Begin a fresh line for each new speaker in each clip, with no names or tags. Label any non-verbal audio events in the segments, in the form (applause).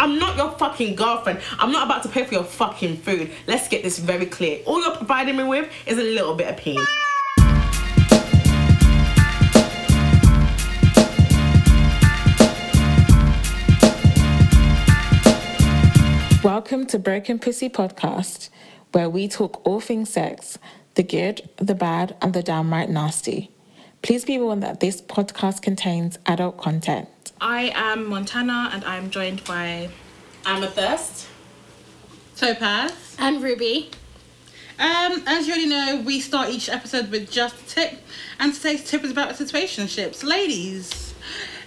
I'm not your fucking girlfriend. I'm not about to pay for your fucking food. Let's get this very clear. All you're providing me with is a little bit of peen.
Welcome to Broken Pussy Podcast, where we talk all things sex the good, the bad, and the downright nasty. Please be warned that this podcast contains adult content.
I am Montana and I'm joined by
Amethyst.
Topaz.
And Ruby.
Um, as you already know, we start each episode with just a tip, and today's tip is about situationships. Ladies,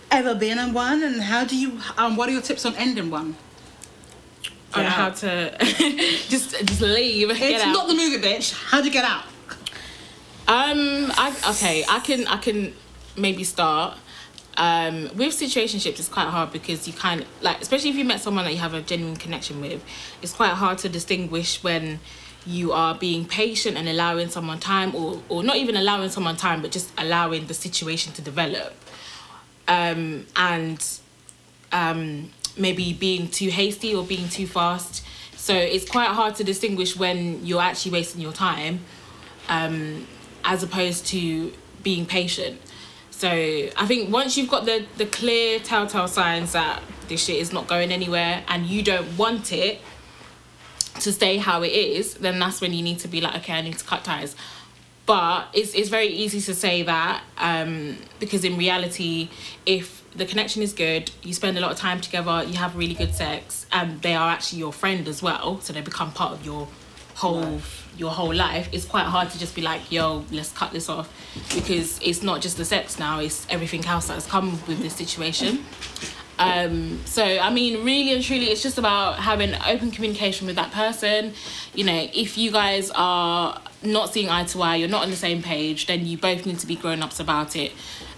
ever been in one, and how do you? Um, what are your tips on ending one?
on
Get
how to (laughs) just just leave.
It's
get out.
not the movie, bitch. How'd you get out?
Um, I okay, I can I can maybe start. Um, with situationships, it's quite hard because you kind of like, especially if you met someone that you have a genuine connection with, it's quite hard to distinguish when you are being patient and allowing someone time, or or not even allowing someone time, but just allowing the situation to develop. Um, and um, maybe being too hasty or being too fast. So it's quite hard to distinguish when you're actually wasting your time um, as opposed to being patient. So I think once you've got the, the clear telltale signs that this shit is not going anywhere and you don't want it to stay how it is, then that's when you need to be like, okay, I need to cut ties. But it's it's very easy to say that um, because in reality, if the connection is good, you spend a lot of time together, you have really good sex, and they are actually your friend as well, so they become part of your whole your whole life. It's quite hard to just be like, yo, let's cut this off, because it's not just the sex now; it's everything else that has come with this situation. Um, so I mean, really and truly, it's just about having open communication with that person. You know, if you guys are not seeing eye to eye, you're not on the same page, then you both need to be grown ups about it,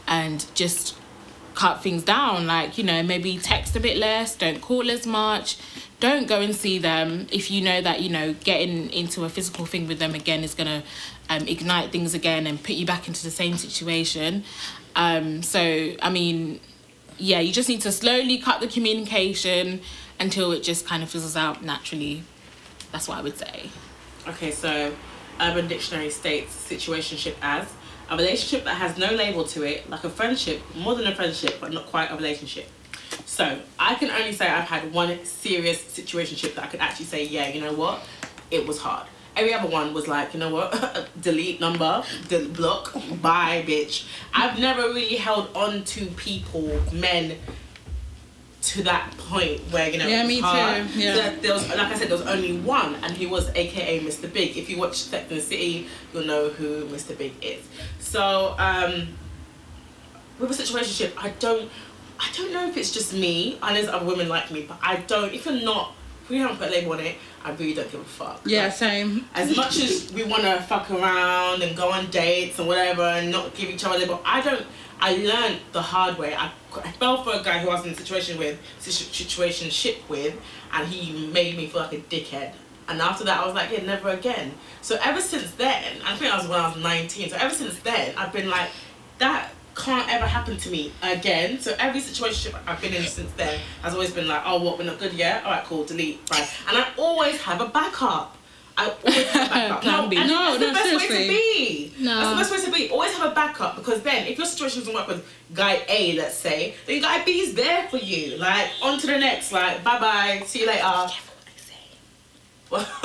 and just cut things down. Like you know, maybe text a bit less, don't call as much, don't go and see them if you know that you know getting into a physical thing with them again is gonna um, ignite things again and put you back into the same situation. Um, so I mean yeah, you just need to slowly cut the communication until it just kind of fizzles out naturally. That's what I would say.
Okay, so Urban Dictionary states situationship as a relationship that has no label to it, like a friendship, more than a friendship, but not quite a relationship. So I can only say I've had one serious situationship that I could actually say, yeah, you know what, it was hard. Every other one was like, you know what, (laughs) delete number, del- block, bye, bitch. I've never really held on to people, men, to that point where you know
Yeah,
it was
me too, yeah.
There- there was like I said, there was only one, and he was AKA Mr. Big. If you watch Sex and the City, you'll know who Mr. Big is. So um, with a situationship, I don't, I don't know if it's just me. I know there's other women like me, but I don't. If you're not, if we haven't put a label on it, I really don't give a fuck.
Yeah,
Like,
same.
as much as we want to fuck around and go on dates and whatever and not give each other a label, I don't. I learned the hard way. I, I fell for a guy who I was in a situation with, situation ship with, and he made me feel like a dickhead. And after that, I was like, yeah, never again. So ever since then, I think I was when I was 19. So ever since then, I've been like, that can't ever happen to me again. So every situation I've been in since then has always been like, oh, what, we're not good yet? All right, cool, delete, bye. And I always have a backup. I always have a (laughs) backup.
Plan B.
No,
that's the
no,
best way to be.
No.
That's the best way to be. Always have a backup because then if your situation doesn't work with guy A, let's say, then guy B is there for you. Like, on to the next. Like, bye bye, see you later. (laughs)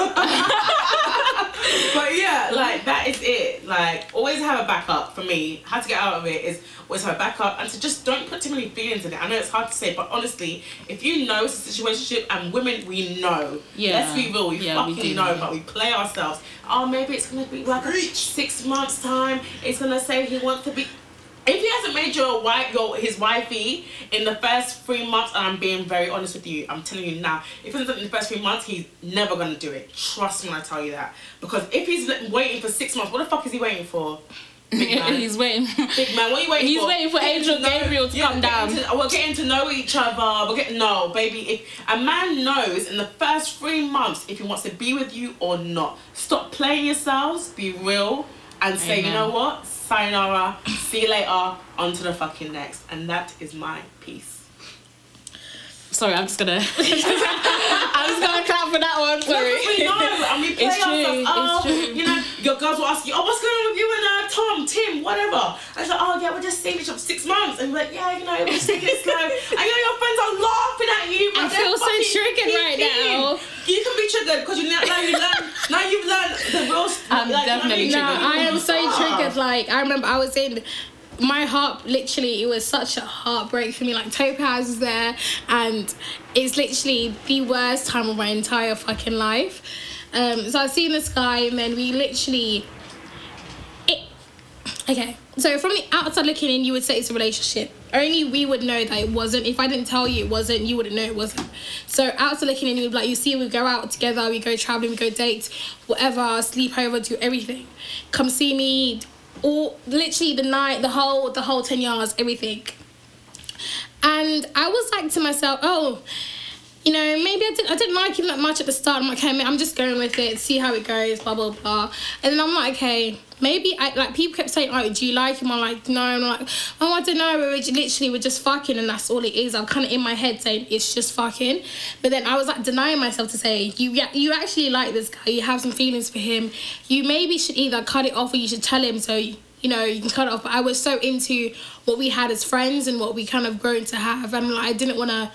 but yeah, like that is it. Like always have a backup for me. How to get out of it is always have a backup and to just don't put too many feelings in it. I know it's hard to say, but honestly, if you know it's a situationship and women we know.
Yeah.
Let's be real, we
Yeah, we
fucking
do.
know, but we play ourselves. Oh maybe it's gonna be like six months time, it's gonna say he wants to be if he hasn't made your wife your his wifey in the first three months, and I'm being very honest with you, I'm telling you now, if hasn't in the first three months, he's never gonna do it. Trust me when I tell you that. Because if he's waiting for six months, what the fuck is he waiting for? (laughs) Big man.
He's waiting.
Big man, what are you waiting for?
He's
for?
waiting for Angel Gabriel to come down.
To, we're getting to know each other. We're getting no, baby. If a man knows in the first three months if he wants to be with you or not, stop playing yourselves. Be real and say, you know what? Sayonara. See you later. On to the fucking next. And that is my piece.
sorry, I'm just gonna. (laughs) I'm just gonna clap for that one. Sorry.
we know, and we play
It's true,
ourselves.
it's
Oh,
true.
you know, your girls will ask you, oh, what's going on with you and uh, Tom, Tim, whatever. I was like, oh yeah, we're just seeing each other six months, and we're like, yeah, you know, we're just taking it slow. (laughs) and know, your friends are laughing at you. But
I feel so triggered right now.
You can be triggered because you now, now you learn. now you've learned the real.
I'm
like,
definitely
you
No,
triggered.
mean?
I am so
Ah.
triggered. Like I remember I was in my heart literally it was such a heartbreak for me like topaz was there and it's literally the worst time of my entire fucking life um so i seen this guy and then we literally it okay so from the outside looking in you would say it's a relationship only we would know that it wasn't. If i didn't tell you it wasn't you wouldn't know it wasn't. So outside looking in you'd be like you see we go out together we go traveling we go date whatever sleep over do everything. Come see me all literally the night the whole the whole 10 yards everything. And i was like to myself oh you know, maybe I didn't I didn't like him that much at the start. I'm like, okay, I'm just going with it, see how it goes, blah blah blah. And then I'm like, okay, maybe I like people kept saying, oh, do you like him? I'm like, no. I'm like, oh, I don't know. We were literally we're just fucking, and that's all it is. I'm kind of in my head saying it's just fucking, but then I was like denying myself to say, you yeah, you actually like this guy. You have some feelings for him. You maybe should either cut it off or you should tell him so. You know, you can cut it off. But I was so into what we had as friends and what we kind of grown to have, and like I didn't want to.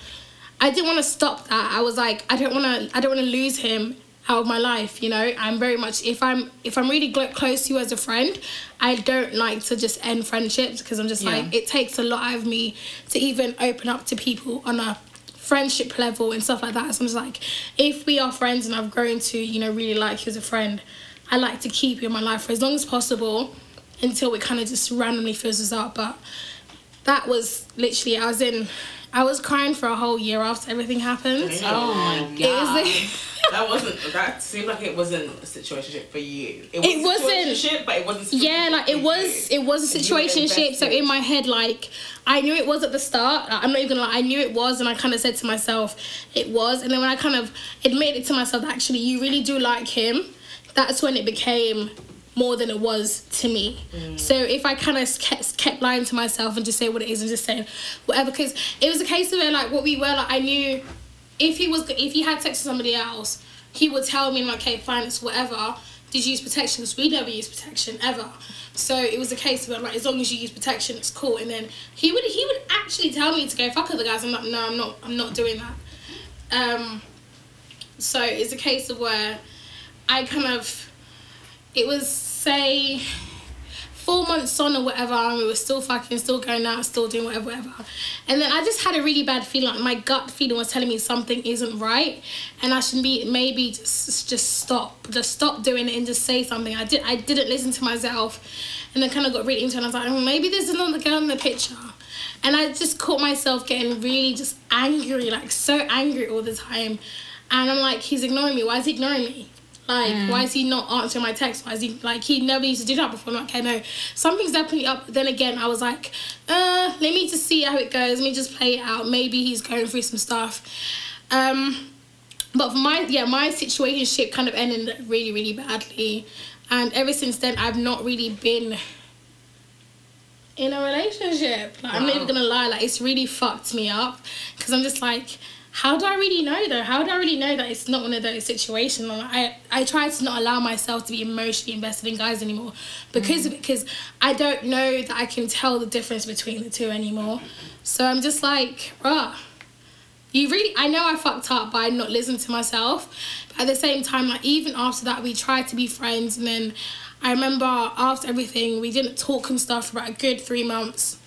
I didn't want to stop that. I was like, I don't want to. I don't want to lose him out of my life. You know, I'm very much. If I'm if I'm really close to you as a friend, I don't like to just end friendships because I'm just
Yeah.
like it takes a lot out of me to even open up to people on a friendship level and stuff like that. So I'm just like, if we are friends and I've grown to you know really like you as a friend, I like to keep you in my life for as long as possible until it kind of just randomly fizzles out. But that was literally I was in I was crying for a whole year after everything happened.
Oh my
It
god.
That wasn't. That seemed like it wasn't a situationship for you. It,
It
was a
wasn't.
but it wasn't.
yeah, like it was
you.
it was a situationship. So in my head, like I knew it was at the start. Like, I'm not even gonna lie, I knew it was, and I kind of said to myself, it was. And then when I kind of admitted to myself actually you really do like him, that's when it became more than it was to me. So if I kind of kept, kept lying to myself and just say what it is and just saying whatever, because it was a case of where like what we were like, I knew if he was if he had sex with somebody else, he would tell me like, okay, fine, it's whatever. Did you use protection? Because we never use protection ever. So it was a case of where like, as long as you use protection, it's cool. And then he would he would actually tell me to go fuck other guys. I'm like, no, I'm not. I'm not doing that. Um, so it's a case of where I kind of it was say four months on or whatever and we were still fucking still going out still doing whatever whatever. And then i just had a really bad feeling like my gut feeling was telling me something isn't right and i should be maybe just just stop just stop doing it and just say something. I did i didn't listen to myself and then kind of got really into it and i was like oh, maybe there's another girl in the picture. And i just caught myself getting really just angry like so angry all the time. And i'm like he's ignoring me. Why is he ignoring me like, why is he not answering my text? Why is he like he never used to do that before? I'm like, okay, no, something's definitely up. Then again, I was like, uh, let me just see how it goes. Let me just play it out. Maybe he's going through some stuff. Um, but for my yeah, my situation ship kind of ended really really badly, and ever since then, I've not really been in a relationship. Like, I'm not even gonna lie, like it's really fucked me up because I'm just like, how do I really know though? How do I really know that it's not one of those situations? Like, I I try to not allow myself to be emotionally invested in guys anymore because it. Because I don't know that I can tell the difference between the two anymore. So I'm just like, bruh. You really, I know I fucked up by not listening to myself. But at the same time, like even after that, we tried to be friends, and then I remember after everything, we didn't talk and stuff for about a good three months.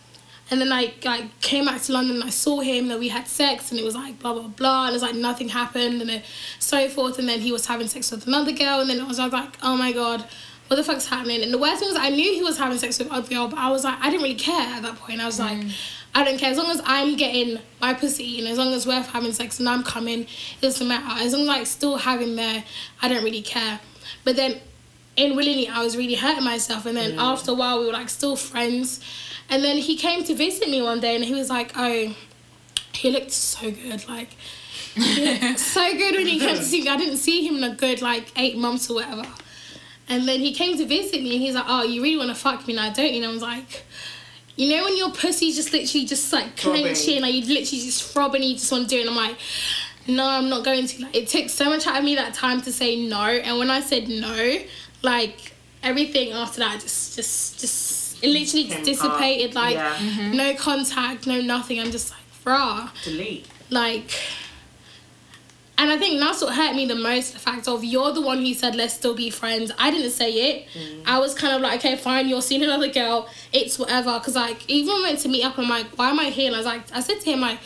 And then I like came back to London and I saw him that we had sex and it was like blah blah blah and it was like nothing happened and then so forth and then he was having sex with another girl and then I was, I was like oh my god what the fuck's happening? And the worst thing was I knew he was having sex with other girl but I was like I didn't really care at that point. I was like mm. I don't care. As long as I'm getting my pussy and as long as we're having sex and I'm coming it doesn't matter. As long as I still having there I don't really care. But then inwardly I was really hurting myself and then after a while we were like still friends and then he came to visit me one day and he was like oh he looked so good like (laughs) so good when he came to see me. I didn't see him in a good like eight months or whatever. And then he came to visit me and he's like oh you really want to fuck me now don't you? And I was like you know when your pussy's just literally just like clenching, like you literally just throbbing, you just want to do it. And I'm like, no, I'm not going to. Like it took so much out of me that time to say no, and when I said no, like everything after that just just just it literally dissipated.
apart.
Like
Yeah.
no contact, no nothing. I'm just like, rah
Delete.
like and I think that's what hurt me the most the fact of you're the one who said let's still be friends. I didn't say it. I was kind of like okay fine you're seeing another girl. It's whatever. Because like even when we went to meet up I'm like why am I here? And I was like I said to him like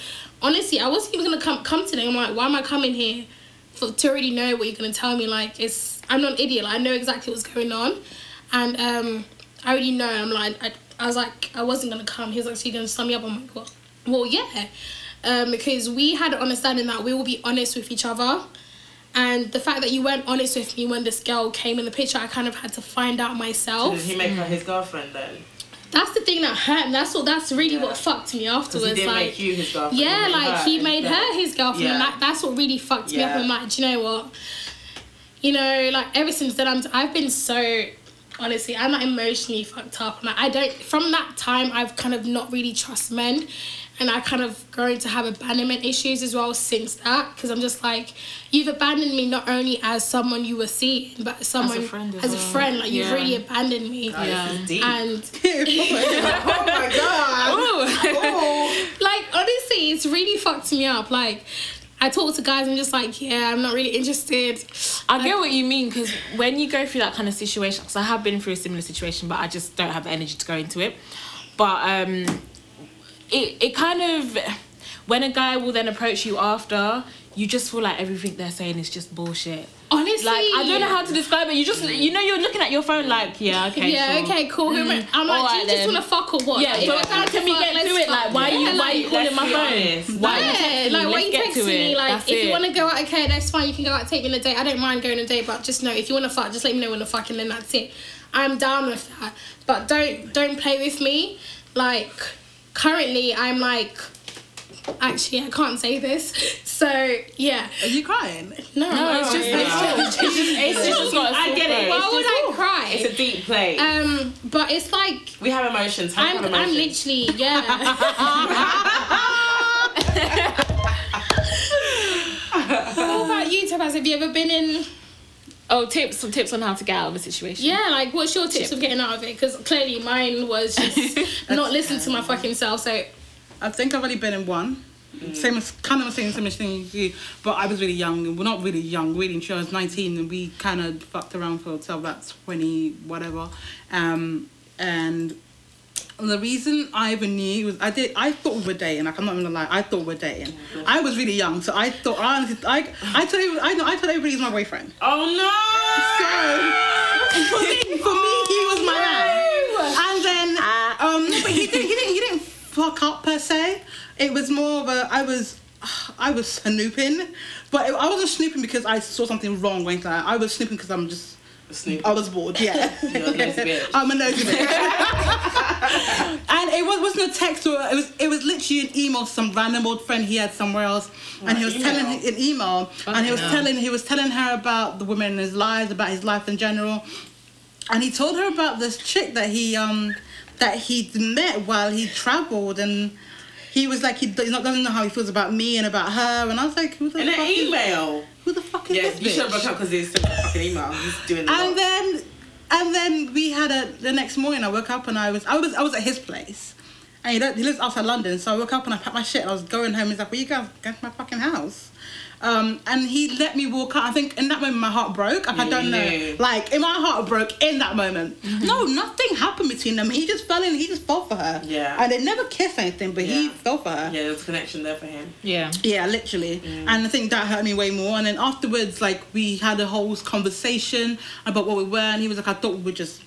honestly I wasn't even gonna come come today. I'm like why am I coming here for to already know what you're gonna tell me? Like it's I'm not an idiot. Like, I know exactly what's going on. And um I already know I'm like I, I was like I wasn't gonna come he was like so you're gonna sum me up I'm like well, well yeah um, because we had an understanding that we will be honest with each other. And the fact that you weren't honest with me when this girl came in the picture, I kind of had to find out
So
myself.
did he make her his girlfriend then?
That's the thing that hurt. And that's what. That's really
Yeah.
what fucked me afterwards. like,
make you his girlfriend.
yeah, like he made
instead.
her his girlfriend,
Yeah.
and that, that's what really fucked me up. I'm like, do you know what? You know, like ever since then, I'm I've been so honestly, I'm like emotionally fucked up. Like I don't. From that time, I've kind of not really trust men, and I kind of grown to have abandonment issues as well since that. Because I'm just like, you've abandoned me not only as someone you were seeing, but as someone
friend as
as a friend. Like you've really abandoned me. (laughs)
Oh god,
Yeah.
This. (laughs)
And
oh my god.
like honestly it's really fucked me up like i talk to guys i'm just like yeah i'm not really interested
I get what you mean because when you go through that kind of situation, because I have been through a similar situation, but I just don't have the energy to go into it. But um, it it kind of when a guy will then approach you after, you just feel like everything they're saying is just bullshit.
honestly
Like I don't know how to describe it. You just mm. you know you're looking at your phone like yeah okay
yeah
sure.
okay cool I- i'm like
Alright
do you just want to fuck or what
Yeah,
like,
so
if I
can we get to it? Like, why are you why are you calling my phone? Why are you
yeah, like why
Let's
you texting me like
That's
if
it.
you want to go out okay that's fine you can go out take me on a date i don't mind going on a date but just know if you want to fuck just let me know when to fuck and then that's it i'm down with that but don't don't play with me like currently i'm like actually i can't say this (laughs) so yeah
Are you crying?
no,
No, it's just it's just it's just, it's just got a
I get it.
why
It's
would i cry
It's a deep play.
um but it's like
we have emotions. Have
I'm,
have
I'm literally yeah (laughs) what about you Topaz have you ever been in
Oh, tips some tips on how to get out of a situation.
Yeah, like what's your tips of getting out of it? Because clearly mine was (laughs) just not listen to my fucking self. So
I think I've only been in one. Same as kind of the same similar thing as you, but I was really young. and We're Well, not really young, really. Sure, I was 19, and we kind of fucked around for till about 20, whatever. Um, and the reason I even knew was I did. I thought we were dating. Like I'm not gonna lie, I thought we were dating. I was really young, so I thought I honestly, I I told every- I know I told everybody he's my boyfriend.
Oh no!
So for (laughs) me, for me, he was my man. And then, um, but he didn't, he didn't, he didn't fuck up per se. It was more of a, I was, (sighs) I was snooping, but I wasn't snooping because I saw something wrong or anything. I was snooping because I'm just,
Snoop.
I was bored. Yeah, (laughs)
You're a nosy bitch. (laughs)
I'm a nosy bitch. (laughs) and it was, wasn't a text or it was, it was literally an email to some random old friend he had somewhere else, and he was
email.
telling an email, and he was telling, he was telling her about the women in his lives, about his life in general and he told her about this chick that he um that he'd met while he traveled and he was like he doesn't know how he feels about me and about her and I was like who the
In an
fuck is,
email.
who the fuck is
Yes,
this
you should have
bitch?
up because they sent a fucking email. He's doing the
and
lot.
then and then we had a the next morning I woke up and I was I was I was at his place and he, he lives outside London so I woke up and I packed my shit and I was going home he's like well you guys go to my fucking house um, and he let me walk out. I think in that moment my heart broke. Like, I don't know. Like in my heart broke in that moment. No, nothing happened between them. He just fell in. He just fell for her.
Yeah.
And they never kissed anything, but he fell for her.
yeah, there's a connection there for him.
Yeah.
Yeah, literally.
Mm.
And I think that hurt me way more. And then afterwards, like, we had a whole conversation about what we were, and he was like, I thought we were just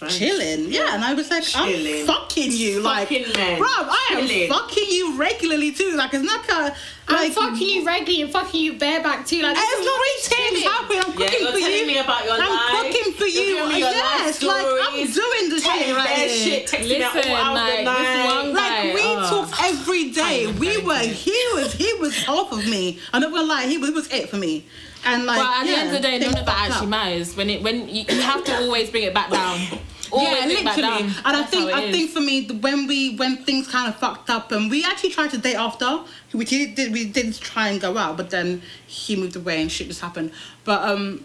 Friends.
chilling. Yeah, and I was like,
Chilling.
I'm fucking you.
Fucking
like,
men.
bro, I am
Chilling.
fucking you regularly too. Like, it's not a,
I'm fucking you regularly and fucking you bareback too. Like this is not
Everything's
chilling.
happening. I'm
Yeah,
cooking
you're
for
telling
you.
me about your
I'm
life.
cooking for
You're
you.
giving me your life
yes, like I'm doing the
Telling
shit right here.
shit, texting me
Listen,
all
like,
the night.
one
Like we
oh.
talk every day. We were he was he was off of me. I'm not gonna lie, he was, he was it for me. And like
But at the end of the day, none of that actually
up.
matters. When it when you, you have to always bring it back down. always
yeah, literally.
down.
And I think I
is.
think for me, when we when things kind of fucked up, and we actually tried to date after, we did we did try and go out, but then he moved away and shit just happened. But um,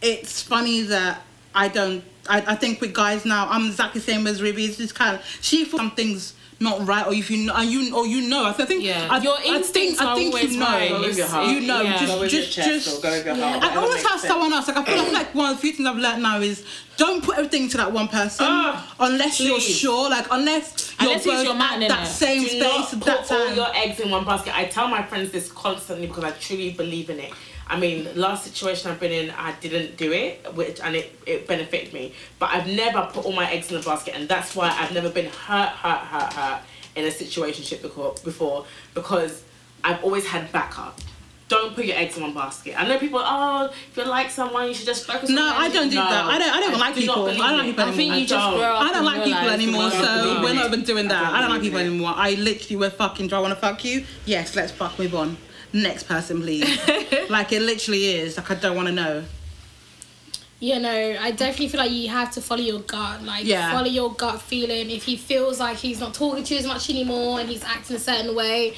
it's funny that I don't. I, I think with guys now, I'm exactly the same as Ruby. It's just kind of she feels something's not right, or if you know, and you or you know. I think
Yeah.
I,
Your
I think,
instincts
I
are
think
always
you know.
right.
Go with your heart.
You know,
Yeah.
just
Go with
just
your chest
just
or go with your
Yeah.
heart.
I
whatever
always have
sense.
someone else. Like I feel like one of the few things I've learned now is don't put everything to that one person
Ah,
unless you're sure. Like unless you're
Unless
both
your man,
at that
innit?
same
Do
space
not
at
put
that
all
time.
your eggs in one basket. I tell my friends this constantly because I truly believe in it. I mean, last situation I've been in, I didn't do it, which and it, it benefited me. But I've never put all my eggs in a basket, and that's why I've never been hurt, hurt, hurt, hurt in a situationship before, before because I've always had backup. Don't put your eggs in one basket. I know people. Oh, if you like someone, you should just focus.
No,
on
I don't do
No,
that. I don't- I don't like
do
people. I don't like people
I think
I
you just
don't.
grow up.
I don't like people anymore, so we're not even doing that.
I
I don't like
don't
people
it.
anymore. I literally we're fucking. Do I want to fuck you? Yes, let's fuck. Move on. Next person, please. (laughs) like it literally is. Like I don't want to know.
you know, I definitely feel like you have to follow your gut. Like,
Yeah.
follow your gut feeling. If he feels like he's not talking to you as much anymore and he's acting a certain way,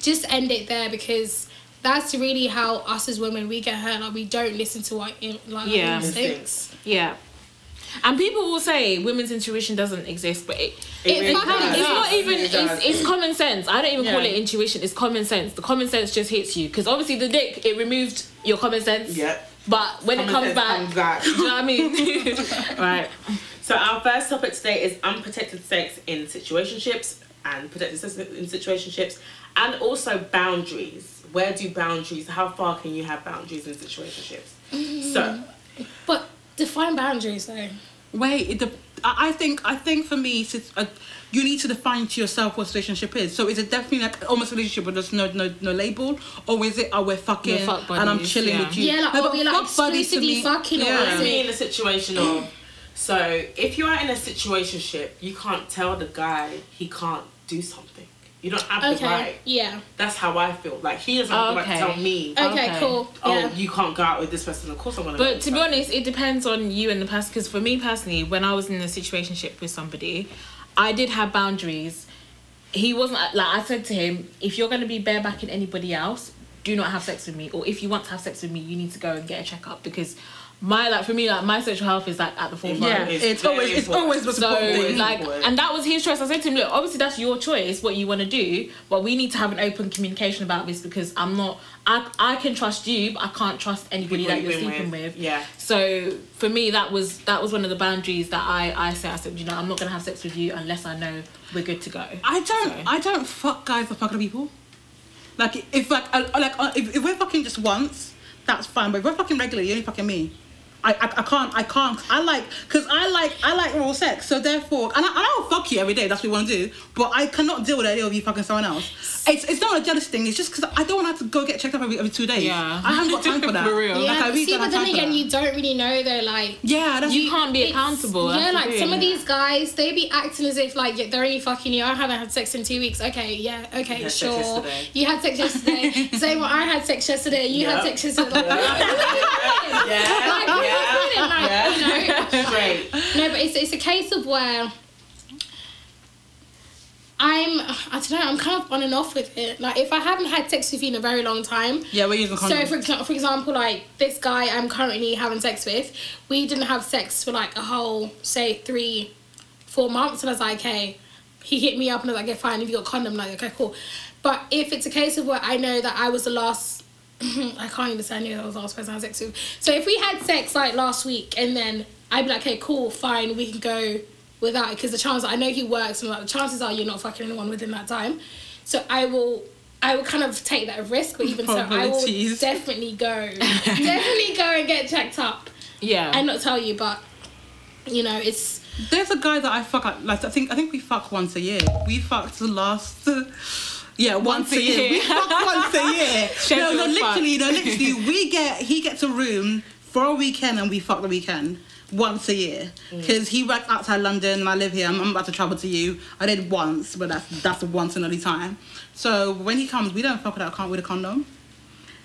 just end it there because that's really how us as women we get hurt. Like, we don't listen to our in- like our
Yeah.
instincts.
Yeah. And people will say women's intuition doesn't exist, but it,
It
really
fucking
does.
it's not even
it
it's, it's common sense. I don't even call it intuition. It's common sense. The common sense just hits you because obviously the dick it removed your common sense.
Yep.
But when
Common
it comes back,
comes back. (laughs)
do you know what I mean? (laughs) right.
So our first topic today is unprotected sex in situationships and protected sex in situationships, and also boundaries. Where do boundaries? How far can you have boundaries in situationships? Mm-hmm. So
But define boundaries though.
Wait, it, de- I I think I think for me, it's, uh, you need to define to yourself what relationship is. So is it definitely like almost relationship with just no no no label, or is it oh we're fucking
We're fuck
and I'm chilling
yeah.
with you?
Yeah, like,
No,
or
but
we like
fuck buddies to
exclusively
me-
fucking or
yeah.
is it-
in a situation of so if you are in a situationship, you can't tell the guy he can't do something. You don't have the
Okay.
right.
Yeah.
That's how I feel. Like he doesn't have the right
Okay.
to tell me.
Okay,
Okay.
cool.
Oh,
Yeah.
you can't go out with this person. Of course, I'm gonna.
But to be
person.
honest, it depends on you and the person. Because for me personally, when I was in a situationship with somebody, I did have boundaries. He wasn't uh, like I said to him, if you're gonna be barebacking anybody else, do not have sex with me. Or if you want to have sex with me, you need to go and get a checkup because my like for me like my sexual health is like at the forefront.
Yeah,
It's
it's, always it's
important.
always the
So
important
like,
Important.
and that was his choice. I said to him, look, obviously that's your choice, what you want to do, but we need to have an open communication about this because I'm not, I, I can trust you, but I can't trust anybody
People
that you're sleeping
with.
with.
Yeah.
So for me, that was that was one of the boundaries that I I said. I said, you know, I'm not gonna have sex with you unless I know we're good to go.
I don't
So-
I don't fuck guys that fuck other people. Like if like uh, like uh, if, if we're fucking just once, that's fine. But if we're fucking regularly, you're only fucking me. I, I, I can't I can't I like because I like I like oral sex so therefore and I, and I'll fuck you every day that's what we want to do but I cannot deal with the idea of you fucking someone else it's, it's not a jealous thing it's just because I don't want to have to go get checked up every, every two days
Yeah.
I haven't got time for that (laughs)
For real.
Yeah,
like, I really
see,
don't
but
have
then again, you don't really know though. Like,
yeah that's
You can't be accountable.
Yeah,
that's the
like some of these guys, they be acting as if like yeah, they're only fucking you. I haven't had sex in two weeks. Okay, yeah, okay,
had sex
sure. You had sex yesterday. (laughs) Same. Well, I had sex yesterday. You had sex yesterday. Like, (laughs)
Yeah.
like, what are you feeling? Like,
Yeah.
you know.
Straight.
No, but it's it's a case of where. I'm, I don't know, I'm kind of on and off with it. Like, if I haven't had sex with you in a very long time,
yeah we're using
so
condoms
for example, for example, like this guy I'm currently having sex with, we didn't have sex for like a whole say three, four months, and I was like, okay. He hit me up and I was like, okay, fine. If you got condom, like, okay, cool. But if it's a case of where I know that I was the last, (clears throat) I can't even say I knew I was the last person I had sex with. So if we had sex like last week and then I'd be like, okay, cool, fine, we can go without it because the chance I know he works and like the chances are you're not fucking anyone within that time. So I will I will kind of take that risk, but even so I will definitely go (laughs) definitely go and get checked up
Yeah.
and not tell you, but you know, it's
There's a guy that I fuck up like I think I think we fuck once a year. We fucked the last yeah, once,
a
a year.
year.
We fuck once a year. (laughs) no, no, literally, no, literally we get he gets a room for a weekend and we fuck the weekend. Once a year, mm. because he works outside London and I live here. I'm, I'm about to travel to you. I did once, but that's that's a once and only time. So when he comes, we don't fuck with a, with a condom.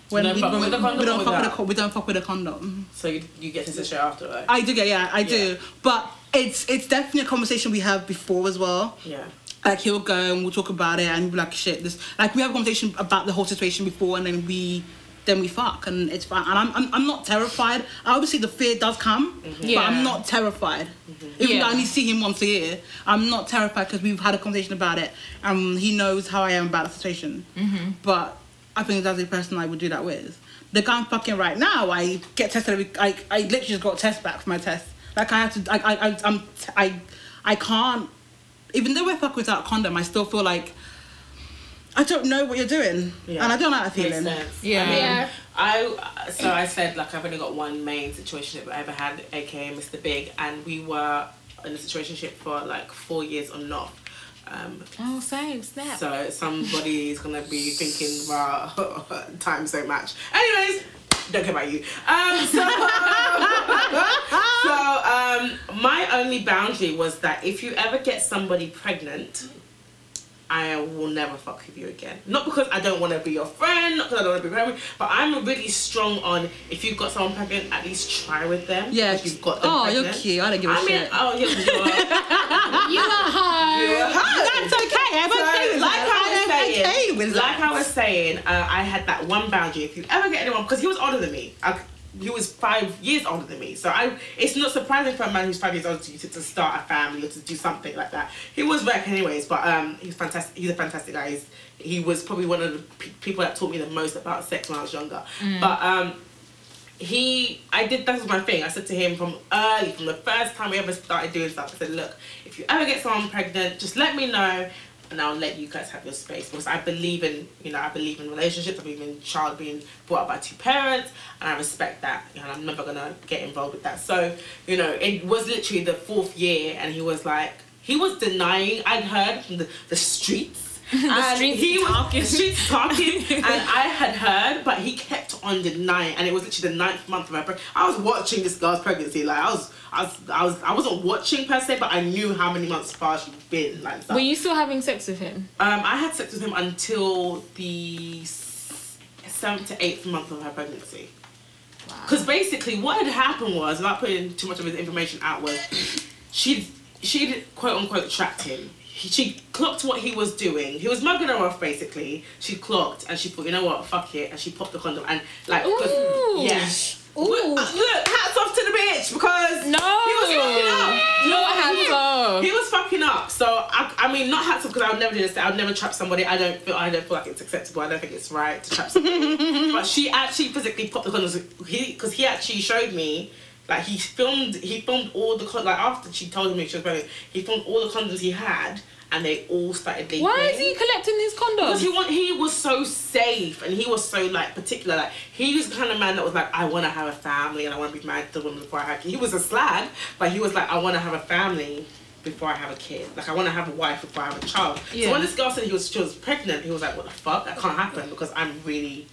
When we,
fuck with
we-
condom
we don't fuck with a we don't fuck with a condom.
So you, you get to sit straight after, right?
I do get yeah, I do. But it's it's definitely a conversation we have before as well.
Yeah.
Like he'll go and we'll talk about it and we'll be like shit this like we have a conversation about the whole situation before and then we then we fuck and it's fine and I'm I'm, I'm not terrified. Obviously the fear does come, mm-hmm. but
Yeah.
I'm not terrified. Mm-hmm. Even
Yeah.
though I only see him once a year, I'm not terrified because we've had a conversation about it and he knows how I am about the situation. Mm-hmm. But I think that's the person I would do that with. The guy I'm fucking right now, I get tested. Every, I I literally just got a test back for my test. Like I have to. I I I I'm, I I can't. Even though I fuck without condom, I still feel like I don't know what you're doing,
Yeah.
and I don't like that
Makes
feeling.
sense.
Yeah.
I mean,
Yeah.
I so I said like I've only got one main situation that I ever had, aka Mr. Big, and we were in a situationship for like four years on and off. Um,
Oh, same snap.
so somebody is gonna be thinking, "Wow, (laughs) time don't match." Anyways, don't care about you. Um, so, (laughs) so um, my only boundary was that if you ever get somebody pregnant, I will never fuck with you again. Not because I don't want to be your friend, not because I don't want to be friend, but I'm really strong on if you've got someone pregnant, at least try with them.
Yeah.
if you've got them
Oh, you're cute. I don't give a
I mean,
shit.
oh yeah, you are.
You are hard. (laughs)
You are hot.
That's okay. I'm
So, like
that.
I was
I'm
saying,
okay with
like
that.
I was saying, uh, I had that one boundary. If you ever get anyone, because he was older than me, I, he was five years older than me, so I. It's not surprising for a man who's five years older to, to, to start a family or to do something like that. He was back anyways, but um, he's fantastic. He's a fantastic guy. He's, he was probably one of the pe- people that taught me the most about sex when I was younger. But um, he I did that was my thing. I said to him from early, from the first time we ever started doing stuff, I said, look, if you ever get someone pregnant, just let me know and I'll let you guys have your space. Because I believe in you know, I believe in relationships, I believe in child being brought up by two parents. And I respect that. And I'm never gonna get involved with that. So, you know, it was literally the fourth year and he was like he was denying I'd heard from the, the streets (laughs) and
streets
he was
talking. (laughs)
the streets talking, (laughs) and I had heard, but he kept on denying, and it was literally the ninth month of my pregnancy. I was watching this girl's pregnancy, like I was, I was, I was, I wasn't watching per se, but I knew how many months far she'd been, like stuff.
Were you still having sex with him?
Um, I had sex with him until the seventh to eighth month of her pregnancy. Because basically, what had happened was, without putting too much of his information out, was she'd she'd quote unquote tracked him. He, she clocked what he was doing. He was mugging her off basically. She clocked and she thought, you know what, fuck it, and she popped the condom and like, yeah.
Ooh.
Look, uh, look, hats off to the bitch because
No.
he was fucking up.
Not hats off.
He was fucking up. So I, I mean, not hats off because I would never do this. I would never trap somebody. I don't feel. I don't feel like it's acceptable. I don't think it's right to trap somebody. (laughs) but she actually physically popped the condoms. He because he actually showed me. Like he filmed, he filmed all the con- like after she told me she was pregnant. He filmed all the condoms he had, and they all started leaking.
Why is he collecting his
Because he want, he was so safe and he was so like particular. Like he was the kind of man that was like, I want to have a family and I want to be married to a woman before I have. He was a slag, but he was like, I want to have a family before I have a kid. Like I want to have a wife before I have a child.
Yeah.
So when this girl said he was she was pregnant, he was like, What the fuck? That can't happen because I'm really,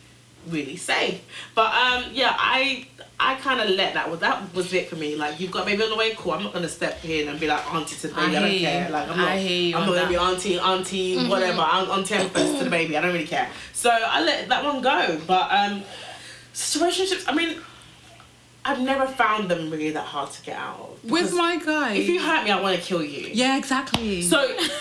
really safe. But um, yeah, I. I kind of let that. Well, that was it for me. Like, you've got baby on the way. Cool. I'm not gonna step in and be like auntie to the baby. I don't care. Like I'm not.
I
I'm not gonna be auntie, auntie, whatever. I'm auntie first to the baby. I don't really care. So I let that one go. But um, situationships. I mean, I've never found them really that hard to get out of.
With my guy.
if you hurt me, I want to kill you.
yeah, exactly.
So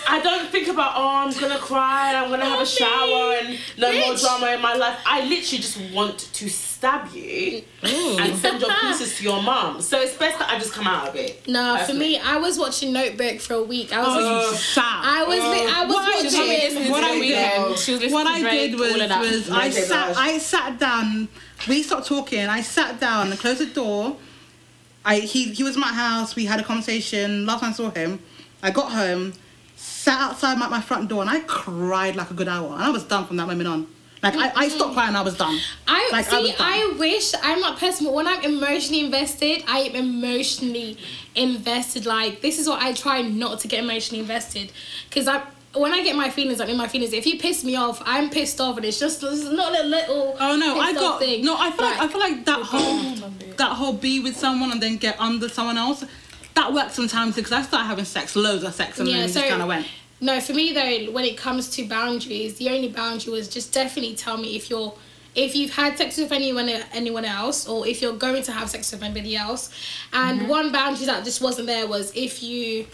I don't think about oh I'm gonna cry and I'm gonna have a shower and no more drama in my life. I literally just want to stab you and send your (laughs) pieces to your mom. So it's best that I just come out of it.
No, for me, I was watching Notebook for a week. I was,
oh,
Uh,
stop.
I was, li- I was
What I
was probably
did- what I did-
was
what I did was,
all of that.
was I sat I sat down. We stopped talking. I sat down and closed the door. I he he was at my house. We had a conversation. Last time I saw him, I got home, sat outside my, my front door, and I cried like a good hour. And I was done from that moment on. Like I, I stopped crying. I was done.
I
Like,
see.
was done.
I, wish I'm not person, but when I'm emotionally invested, I am emotionally invested. Like this is what I try not to get emotionally invested, because I when I get my feelings, I'm in my feelings. If you piss me off, I'm pissed off, and it's just it's not a little.
Oh no, I got
thing.
no. I feel like, I feel like that whole (laughs) that whole be with someone and then get under someone else. That works sometimes because I started having sex, loads of sex, and
Yeah,
then it
so-
just kind of went.
No, for me though, when it comes to boundaries, the only boundary was just definitely tell me if you're if you've had sex with anyone anyone else or if you're going to have sex with anybody else and
Mm-hmm.
one boundary that just wasn't there was if you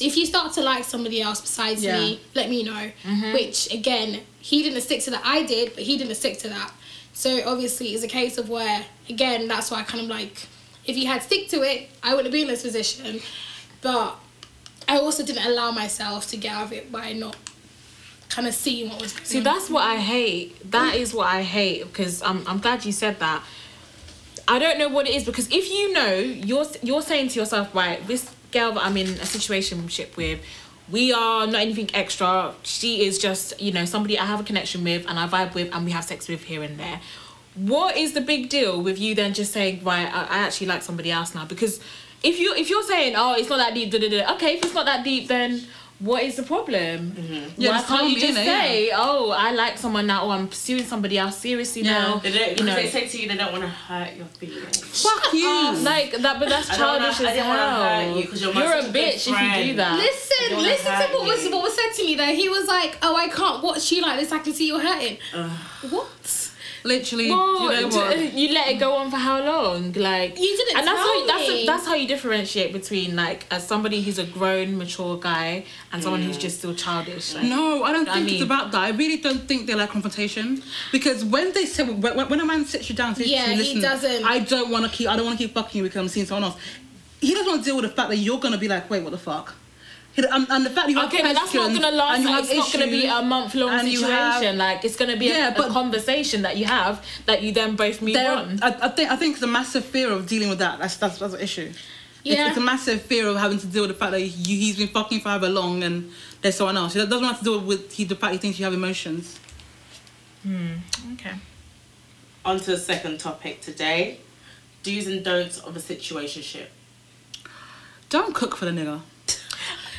if you start to like somebody else besides
Yeah.
me let me know mm-hmm. which again he didn't stick to that i did but he didn't stick to that so obviously it's a case of where again that's why i kind of like if you had stick to it i wouldn't be in this position but i also didn't allow myself to get out of it by not kind of seeing what was going
See,
on.
that's what I hate. That is what I hate because I'm, I'm glad you said that. I don't know what it is because if you know, you're you're saying to yourself, right, this girl that I'm in a situationship with, we are not anything extra. She is just, you know, somebody I have a connection with and I vibe with and we have sex with here and there. What is the big deal with you then just saying, right, I, I actually like somebody else now? Because if you if you're saying, oh, it's not that deep, okay, if it's not that deep, then what is the problem? Mm-hmm.
Yeah,
Why
just
can't you just
innit?
say, oh, I like someone now, or I'm pursuing somebody else seriously
Yeah.
now?
They don't,
you
because
know,
they say to you they don't want to hurt your feelings.
Fuck you.
Like that, but that's
I wanna-
childish
I
as
didn't
hell.
hurt you 'cause you're
You're a
a
bitch if you do that.
Listen, listen
wanna
what was what was said to me though. He was like, "Oh, I can't watch you like this. I can see you're hurting." What?
Literally,
Well,
you know
d- you let it go on for how long? Like
You didn't
and that's
tell
how you, that's
me.
that's how you differentiate between like as somebody who's a grown, mature guy and someone who's just still childish. Like,
No, I don't
I
think it's about that. I really don't think they like confrontation because when they say when, when when a man sits you down, and says
Yeah,
to you,
he doesn't.
I don't want to keep. I don't want to keep fucking you because I'm seeing someone else. He doesn't want to deal with the fact that you're gonna be like, wait, what the fuck? He- And, and the fact you have
Okay, but that's not gonna last.
and you
Like,
have
it's not gonna be a month long
and
situation.
have-
like it's gonna be
Yeah,
a,
but-
a conversation that you have that you then both move on.
I, I think I think it's a massive fear of dealing with that. That's that's, that's an issue. It's,
Yeah.
it's a massive fear of having to deal with the fact that you, he's been fucking for however long and there's someone else. He doesn't have to deal with he, the fact he thinks you have emotions. Hmm.
Okay.
On to the second topic today. Do's and don'ts of a situationship.
Don't cook for the nigga.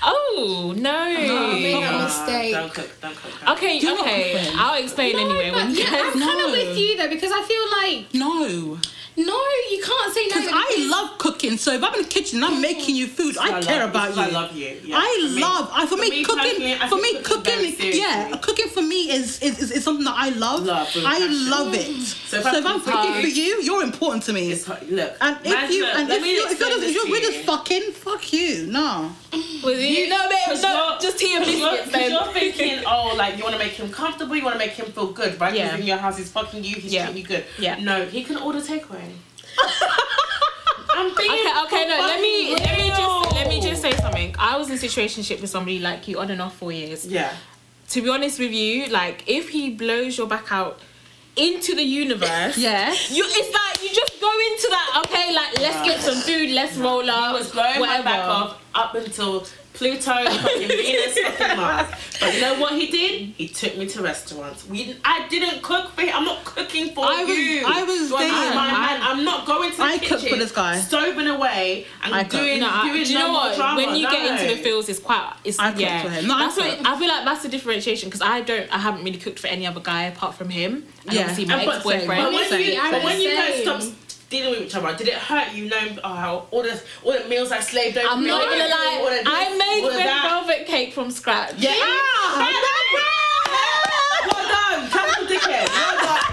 Oh no.
made that mistake.
Don't cook, don't cook. Don't
Okay,
Do
okay.
cook for him.
I'll explain anyway.
but yeah, I'm kind of with you though because I feel like
No.
No, you can't say no.
Because I love cooking, so if I'm in the kitchen and I'm making you food, I,
I
care
love-
about you.
I love you. Yeah,
I
for me.
love. I, for,
For
me,
me
cooking. for me,
cooking
cooking. Yeah, cooking for me is is, is, is something that I love.
Love with
I
passion.
love it.
So
So
if
if,
I
I'm cooking
for
for
you-
you, you're important to me.
It's, look,
and if you and if
me
you if you're,
explain
if
this
you're we're just fucking, fuck you. No.
Was you, no, babe,
Because
no, just tea and
Because you're,
biscuits.
'cause
Then.
you're thinking, (laughs) oh, like you want to make him comfortable, you want to make him feel good, right?
Yeah.
Because in your house, he's fucking you, he's
Yeah.
treating you good.
Yeah.
No, he can order takeaway. I'm being
Okay, okay, no. Let me
fucking
let me just let me just say something. I was in a situationship with somebody like you on and off four years.
Yeah.
To be honest with you, like if he blows your back out into the universe,
Yeah.
you it's like you just go into that. Okay, like let's get some food, let's roll up.
He
up,
was blowing
whatever.
my back off up until Pluto, fucking Venus, fucking Mars. But you know what he did? He took me to restaurants. We, I didn't cook for him. I'm not cooking for
I was-
you.
I was
Do you understand
dating-
my man? I'm not going to the kitchen.
I
kitchen,
cooked for this guy.
stoving away and
I
doing,
No, I-
doing
do you
no
know what?
drama.
when you get into the fields, it's quite. It's
I cooked
yeah.
for him. No, I
that's what. I feel like. That's the differentiation because I don't. I haven't really cooked for any other guy apart from him. And
Yeah.
obviously my
but-
ex boyfriend.
But when
Same.
you, but when you guys
same.
Stopped dealing with each other, did it hurt you knowing oh, all the all the meals I slaved over?
I'm not gonna lie.
all the this,
I made
all
red
that.
velvet cake from scratch.
Yeah. Ah, well done, capital dickhead. Well done.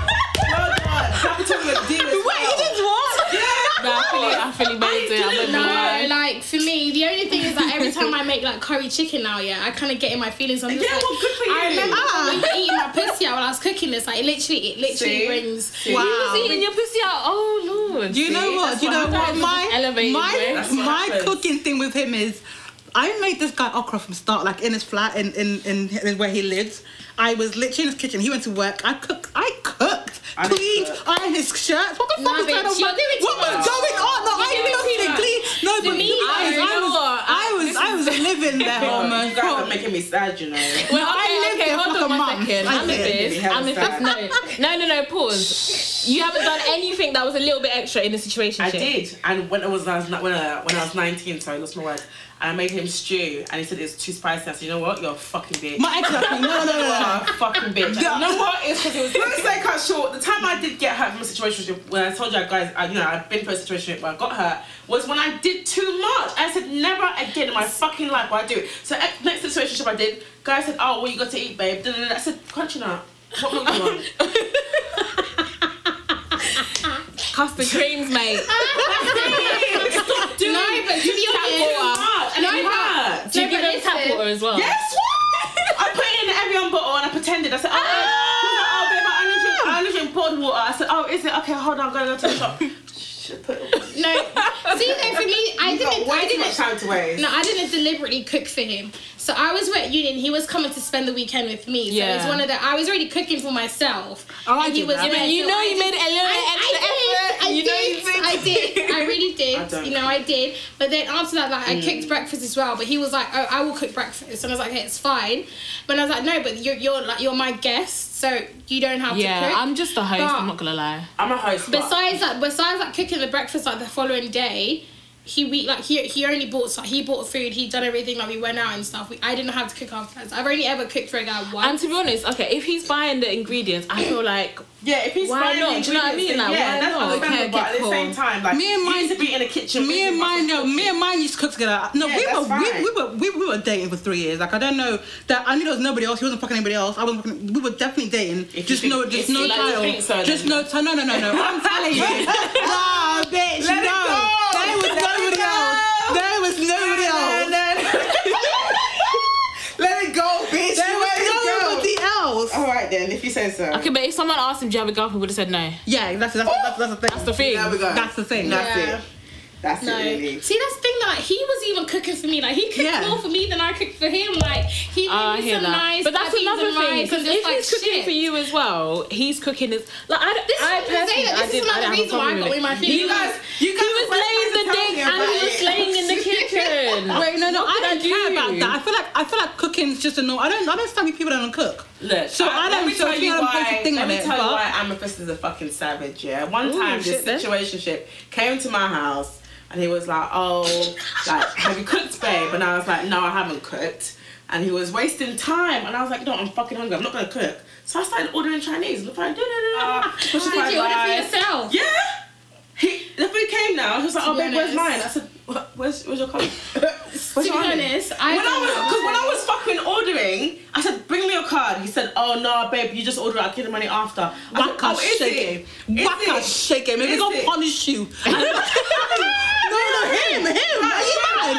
Well done. Capital with D as well.
Wait, you did what?
Yeah.
No, I fully, I fully made it. I'm
didn't
not
No,
gonna lie.
like for me, the only thing is that every time I make like curry chicken now, yeah, I kind of get in my feelings. I'm just
Yeah,
like,
well, good for
I
you.
remember
Ah.
when eating my pussy out while I was cooking this. Like, it literally, it literally
See?
brings.
See?
You was eating your pussy out. Oh lord.
Do you know what?
that's
Do you
what
know what?
happens.
My my
what
my
happens.
cooking thing with him is, I made this guy okra from start, like in his flat, in in, in, in where he lives. I was literally in his kitchen. He went to work. I cooked. I cooked.
I
cleaned,
cook.
ironed his shirts. What the
Nah,
fuck is going
bitch,
on?
you're doing too
What was
much.
going on? No,
You're
I
doing
cooked
too
it
much.
clean. No,
To
but
me,
you guys,
you
I
know
was,
what?
I was,
This
I was living there almost. (laughs)
you guys are making me sad, you know.
Well,
I
okay,
there
hold on
month.
second. I'm
did.
this. I'm
haven't
this. No, no, no, no. Pause. You haven't done anything that was a little bit extra in the situation.
I did, and when I was, I was when I, when I was 19, sorry, I lost my words. And I made him stew, and he said it's too spicy. I said, you know what, you're a fucking bitch.
My ex like, no, no, no, no, (laughs)
You're a fucking bitch.
Yeah.
you know what? It's because it was. Let's say cut short. The time I did get hurt from a situation when I told you guys, I, you know, I've been through a situation where I got hurt was when I did too much. I said never again in my fucking life will I do it. So next situation I did, guy said, oh, well you got to eat, babe. Da, da, da. I said, crunchy nut. What milk you want? (laughs)
custard creams, mate. (laughs)
Stop doing
No, but to be
Tap
honest,
water.
And
No,
it hurts.
Do you give them tap water as well?
Yes, what? I put it in the Evian bottle and I pretended. I said, oh, oh, he was like, oh babe, I only drink, I only drink poured water. I said, oh, is it? Okay, hold on, I'm gonna go to the shop. (laughs) Shit, put it
No, see, though, for me, I
You
didn't.
way
I didn't.
much time to waste.
No, I didn't deliberately cook for him. So I was at uni and he was coming to spend the weekend with me. So
Yeah.
it's one of the I was already cooking for myself.
Oh, I
and he
did
was
that.
there,
you
so
know
I
you
did-
made a little
I,
extra
I did,
effort.
I
You know you did.
I did. (laughs) I really did.
I don't.
you know, I did. But then after that, like I
Mm.
cooked breakfast as well. But he was like, "Oh, I will cook breakfast," and I was like, "Okay, it's fine." But I was like, "No, but you're you're like you're my guest, so you don't have to
Yeah. I'm just a host.
But-
I'm not gonna lie.
I'm a host.
besides that, besides like cooking the breakfast like the following day, he we like he he only bought like he bought food. He done everything like we went out and stuff. We, I didn't have to cook afterwards. I've only ever cooked for a guy once And
to be honest, okay, if he's buying the ingredients, I feel like (clears throat)
Yeah, if he's
Why
buying
not?
the
Do you know what I mean? Like,
yeah,
why
that's
not?
Okay,
but at the same time, like
Me and mine-
used to be in the kitchen.
Me and mine, no, me and mine used to cook together. No,
Yeah,
we,
that's
were, we,
fine.
we were we, we were dating for three years. Like I don't know that I knew there was nobody else. He wasn't fucking anybody else. I wasn't fucking. We were definitely dating.
If
just no, just no
like
title. just no title. No, no, no, no. I'm telling you. (laughs) Nah, bitch, no.
go.
There was
Let it
nobody
go.
else. There was nobody else. (laughs)
Let it go, bitch.
There
You
was
let it go.
nobody else.
All right then, if you say so.
okay, but if someone asked him, "Do you have a girlfriend?" would have said no.
Yeah, that's that's that's, that's the thing.
That's the thing.
There we go.
That's the thing.
That's
Yeah.
it. That's
no,
it, really.
see that's the thing. Like he was even cooking for me. Like he cooked
Yeah.
more for me than I cooked for him. Like he made
ah, I
me some
that.
nice.
but that's another thing because if
like
he's cooking
shit.
for you as well, he's cooking his like I.
This
I
is what I'm
personally,
that
I
this is
didn't. I
another
didn't have a
reason why I
problem
got
with
with my
it.
feelings.
He was.
You
He was laying the
to
dick and he was
it.
slaying in the (laughs) kitchen.
Wait, no, no, I don't care about that. I feel like I feel like cooking's just a no. I don't I don't stand with people that don't cook.
Look,
So I
let
don't-
me
so
tell
I
you
I don't place a
why.
thing
let
on
me
it,
tell you why Amethyst is a fucking savage. Yeah, one
Ooh,
time this
shit then.
situationship came to my house and he was like, "Oh, like have you cooked, babe?" And I was like, "No, I haven't cooked." And he was wasting time, and I was like, "No, I'm fucking hungry. I'm not gonna cook." So I started ordering Chinese. Look, like, da da da.
Did you order for yourself?
Yeah. He, the food came now. He was like, "Oh, babe, where's mine?" I said, "What- "Where's, where's your colour?" (laughs)
To be honest, I
when I was because when I was fucking ordering, I said, "Bring me your card." He said, "Oh no, babe, you just order. it. I'll give the money after."
Waka
"Oh,
shake
it?
Waka
it?
shake it. Maybe gonna punish you. (laughs) (laughs) no, no, him, him. Are you mad?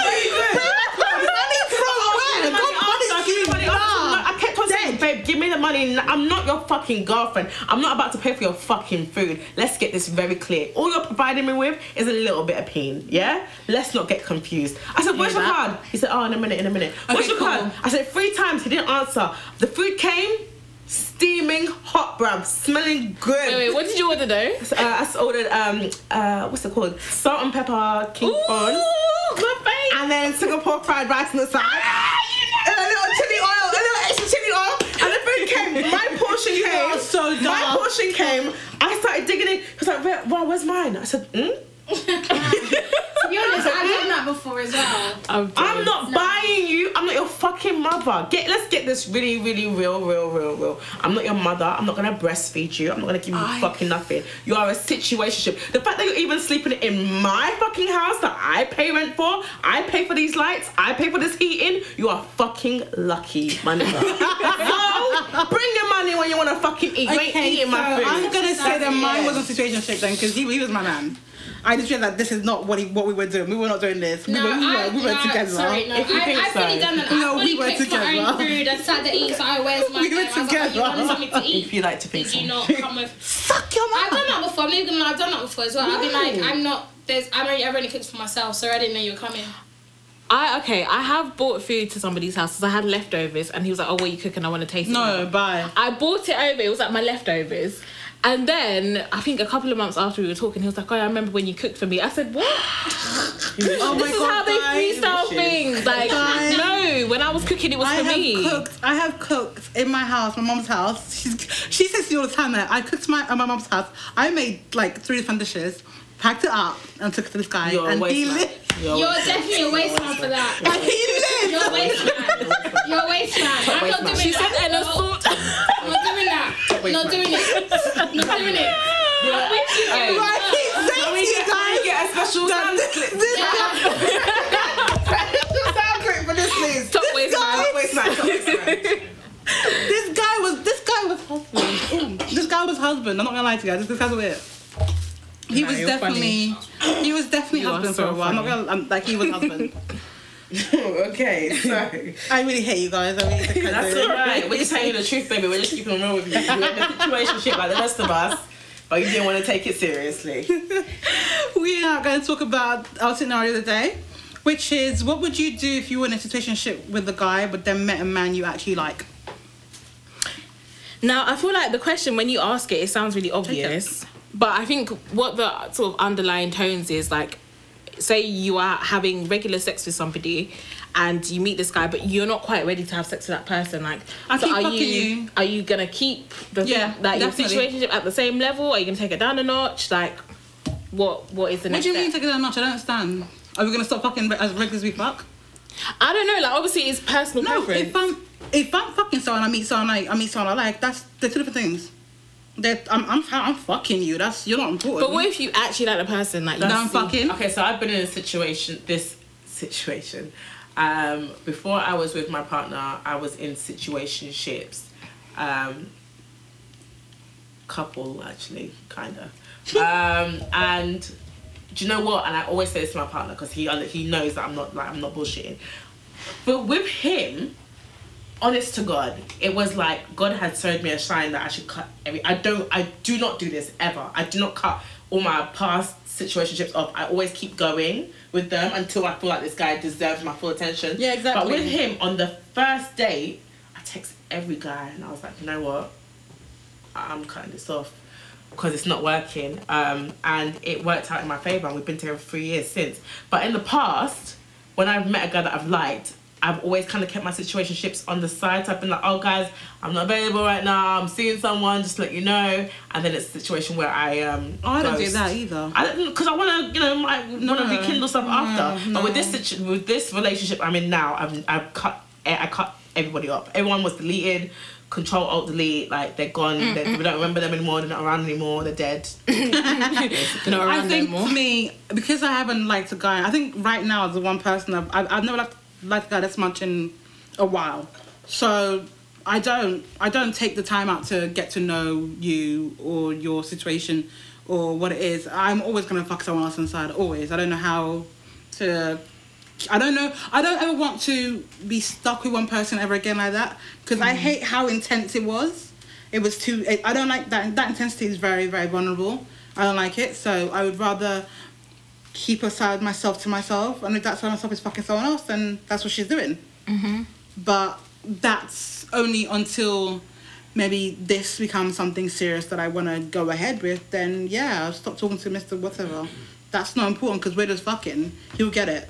Money from where?
Money
Don't
after,
punish you.
money.
Nah.
I kept on saying, babe, give me the money. I'm not your fucking girlfriend. I'm not about to pay for your fucking food. Let's get this very clear. All you're providing me with is a little bit of pain, yeah? Let's not get confused. I said, where's your
that?
card? He said, oh, in a minute, in a minute. Where's
Okay,
your
cool.
card? I said, three times. He didn't answer. The food came, steaming hot, bruv, smelling good.
Wait, wait, what did you order though?
Uh, I ordered um uh what's it called salt and pepper king
my face.
and then Singapore fried rice on the side, and a little chili oil, a little extra chili oil, and the food came. My (laughs) portion came.
so
My portion came. I started digging in. He was like, Where, well, "Where's mine?" I said,
To be honest, I've done that before as well.
I'm,
I'm
dead.
not buying you. I'm not your fucking mother. Get let's get this really, really real, real, real, real. I'm not your mother. I'm not gonna breastfeed you. I'm not gonna give you
I-
fucking nothing. You are a situationship. The fact that you're even sleeping in my fucking house that I pay rent for, I pay for these lights, I pay for this heating. You are fucking lucky, my nigga. (laughs) so bring your money when you wanna fucking eat. You ain't eating
so
my food.
I'm gonna say that mine was a situationship then because he, he was my man. I just realized that this is not what he, what we were doing. We were not doing this. We were, we were,
I,
we were
no,
together.
Sorry, no.
If you
I,
think
I've fully
so.
done that.
No,
I've
we were
cooked my own
together.
food. I sat there eating, so I where's my (laughs)
We were
time? I like, oh, you
together.
wanted something to eat?
If you like to think
Did
so.
you not (laughs) come with?
Fuck your
I've
mother.
done that before. I'm even I've done that before as well. I've been like, I'm not. There's. I'm only. I've only cooked for myself, so I didn't know you were coming.
I okay. I have bought food to somebody's house because I had leftovers, and he was like, "Oh, what are you cooking? I want to taste it."
No, bye.
I bought it over. It was like my leftovers. And then I think a couple of months after we were talking, he was like, "Oh, I remember when you cooked for me." I said, "What?"
Oh
this is how they
guys.
freestyle things. Like,
Guys.
no, when I was cooking, it was
I
for
have
me.
cooked. I have cooked in my house, my mom's house. She's, she says to me all the time that I cooked my at my mom's house. I made like three different dishes, packed it up, and took it to this guy.
You're
and he
waste man.
lived.
You're
You're
waste man.
definitely a waste man for that.
And (laughs) he lived.
You're a waste man. You're a waste man. I'm not doing
She
that.
said, "And a
No,
salt."
I'm not doing that.
waste
Not doing it. Not doing it. I'm with you.
Hey.
Right, keep
Can
saying
we
to you
get, can we
guys.
get a special sound
this,
clip?
this guy, (laughs)
sound clip for this, please.
Top waist
guy-
man.
Waste top waist
this guy was this guy was husband. This guy was husband. I'm not gonna lie to you guys. This, this guy's weird. He
No,
was
you're funny.
definitely he was definitely
You
husband
so
for a while. I'm not gonna I'm, like he was husband. (laughs) (laughs)
okay, so (laughs)
I really hate you guys. I really (laughs)
that's alright. We're just telling you the truth, baby. We're just keeping real with you. You're in a situation like the rest of us, but you didn't want to take it seriously.
We are going to talk about our scenario of the day, which is what would you do if you were in a situationship with a guy but then met a man you actually like?
Now, I feel like the question when you ask it, it sounds really obvious. But I think what the sort of underlying tones is like, say you are having regular sex with somebody, and you meet this guy, but you're not quite ready to have sex with that person. Like,
I
so are you,
you.
are you gonna keep the
Yeah,
like your situationship at the same level? Are you gonna take it down a notch? Like, what what is the
What do you mean
step?
take it down a notch? I don't understand. Are we gonna stop fucking as regular as we fuck?
I don't know. Like, obviously, it's personal
No,
preference.
if I'm if I'm fucking someone, I meet someone I, I meet someone I like. That's they're two different things. That I'm, I'm I'm fucking you. That's you're not important.
but what if you actually like the person? Like, you
Now I'm fucking.
Okay, so I've been in a situation, this situation. Um, before I was with my partner, I was in situationships. Um, couple, actually, kind of. (laughs) um, and do you know what? And I always say this to my partner because he he knows that I'm not like I'm not bullshitting. But with him, honest to God, it was like God had showed me a sign that I should cut every. I don't. I do not do this ever. I do not cut all my past situationships off. I always keep going with them until I feel like this guy deserves my full attention.
Yeah, exactly.
But with him on the first date, I text every guy and I was like, you know what? I'm cutting this off because it's not working. Um, and it worked out in my favor, and we've been together for three years since. But in the past, when I've met a guy that I've liked, I've always kind of kept my situationships on the side. So I've been like, oh, guys, I'm not available right now. I'm seeing someone, just to let you know. And then it's a situation where I um.
Oh, I don't do that either.
I don't because I want to, you know, I want to
No,
rekindle stuff after.
no.
But with this situ- with this relationship I'm in now, I've I've cut I cut everybody off. Everyone was deleted. Control Alt Delete. Like they're gone. They, we don't remember them anymore. They're not around anymore. They're dead. (laughs)
They're not
I think
anymore.
for me, because I haven't liked a guy, I think right now the one person I've, I've, I've never liked, liked a guy this much in a while. So I don't I don't take the time out to get to know you or your situation or what it is. I'm always gonna fuck someone else inside. Always. I don't know how to. I don't know. I don't ever want to be stuck with one person ever again like that because I mm. hate how intense it was. It was too. I don't like that. That intensity is very very vulnerable. I don't like it. So I would rather keep aside myself to myself. And if that side myself is fucking someone else, then that's what she's doing. Mm-hmm. But that's only until maybe this becomes something serious that I want to go ahead with. Then yeah, I'll stop talking to Mr. Whatever. That's not important because we're just fucking. He'll get it.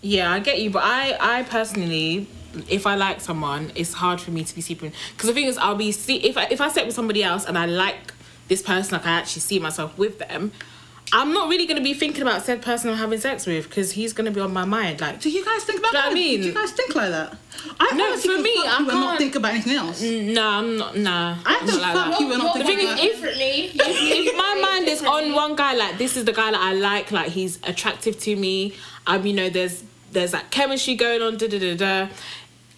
Yeah, I get you, but I, I personally, if I like someone, it's hard for me to be sleeping. Because the thing is, I'll be see if I, if I slept with somebody else and I like this person, like I actually see myself with them, I'm not really gonna be thinking about said person I'm having sex with because he's gonna be on my mind. Like,
Do you guys think about
Do you know
that?
what I mean?
Do you guys think like that? I
No,
honestly
for
can
me,
fuck
I
you and not
can't-
think about anything else.
nah, I'm not. Nah,
I
I'm
just
not like
fuck
that.
you and not
You're
think
thing
about
is, if-
differently.
if my mind is on one guy, like this is the guy that I like, like he's attractive to me. Um, you know, there's there's that chemistry going on. Da da da da.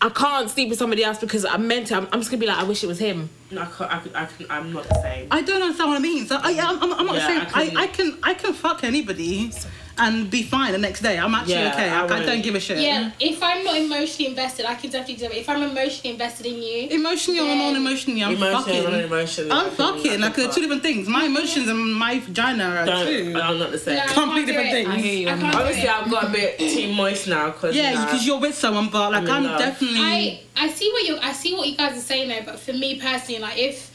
I can't sleep with somebody else because I'm meant to. I'm, I'm just gonna be like, I wish it was him.
No, I can't, I, could, I can, I'm not the same.
I don't understand what I mean. So I, I'm, I'm, I'm not
Yeah,
saying
I couldn't-
I, I can I can fuck anybody and be fine the next day. I'm actually
Yeah,
okay.
I
I, I don't give a shit.
Yeah, if I'm not emotionally invested, I can definitely do it. If I'm emotionally invested in you,
Emotionally or non-emotionally, I'm
Emotional,
fucking.
non-emotional, I
I'm
can-
fucking.
I
Like uh,
can
they're two different things. My emotions and my vagina are
Don't,
two.
I'm not the same.
No,
Completely different
it.
I
things.
hear you.
I can't
Obviously, I've got a bit too moist now because
Yeah, because you're with someone, but like
I'm
I'm definitely.
I I see what you I see what you guys are saying though, but for me personally, like if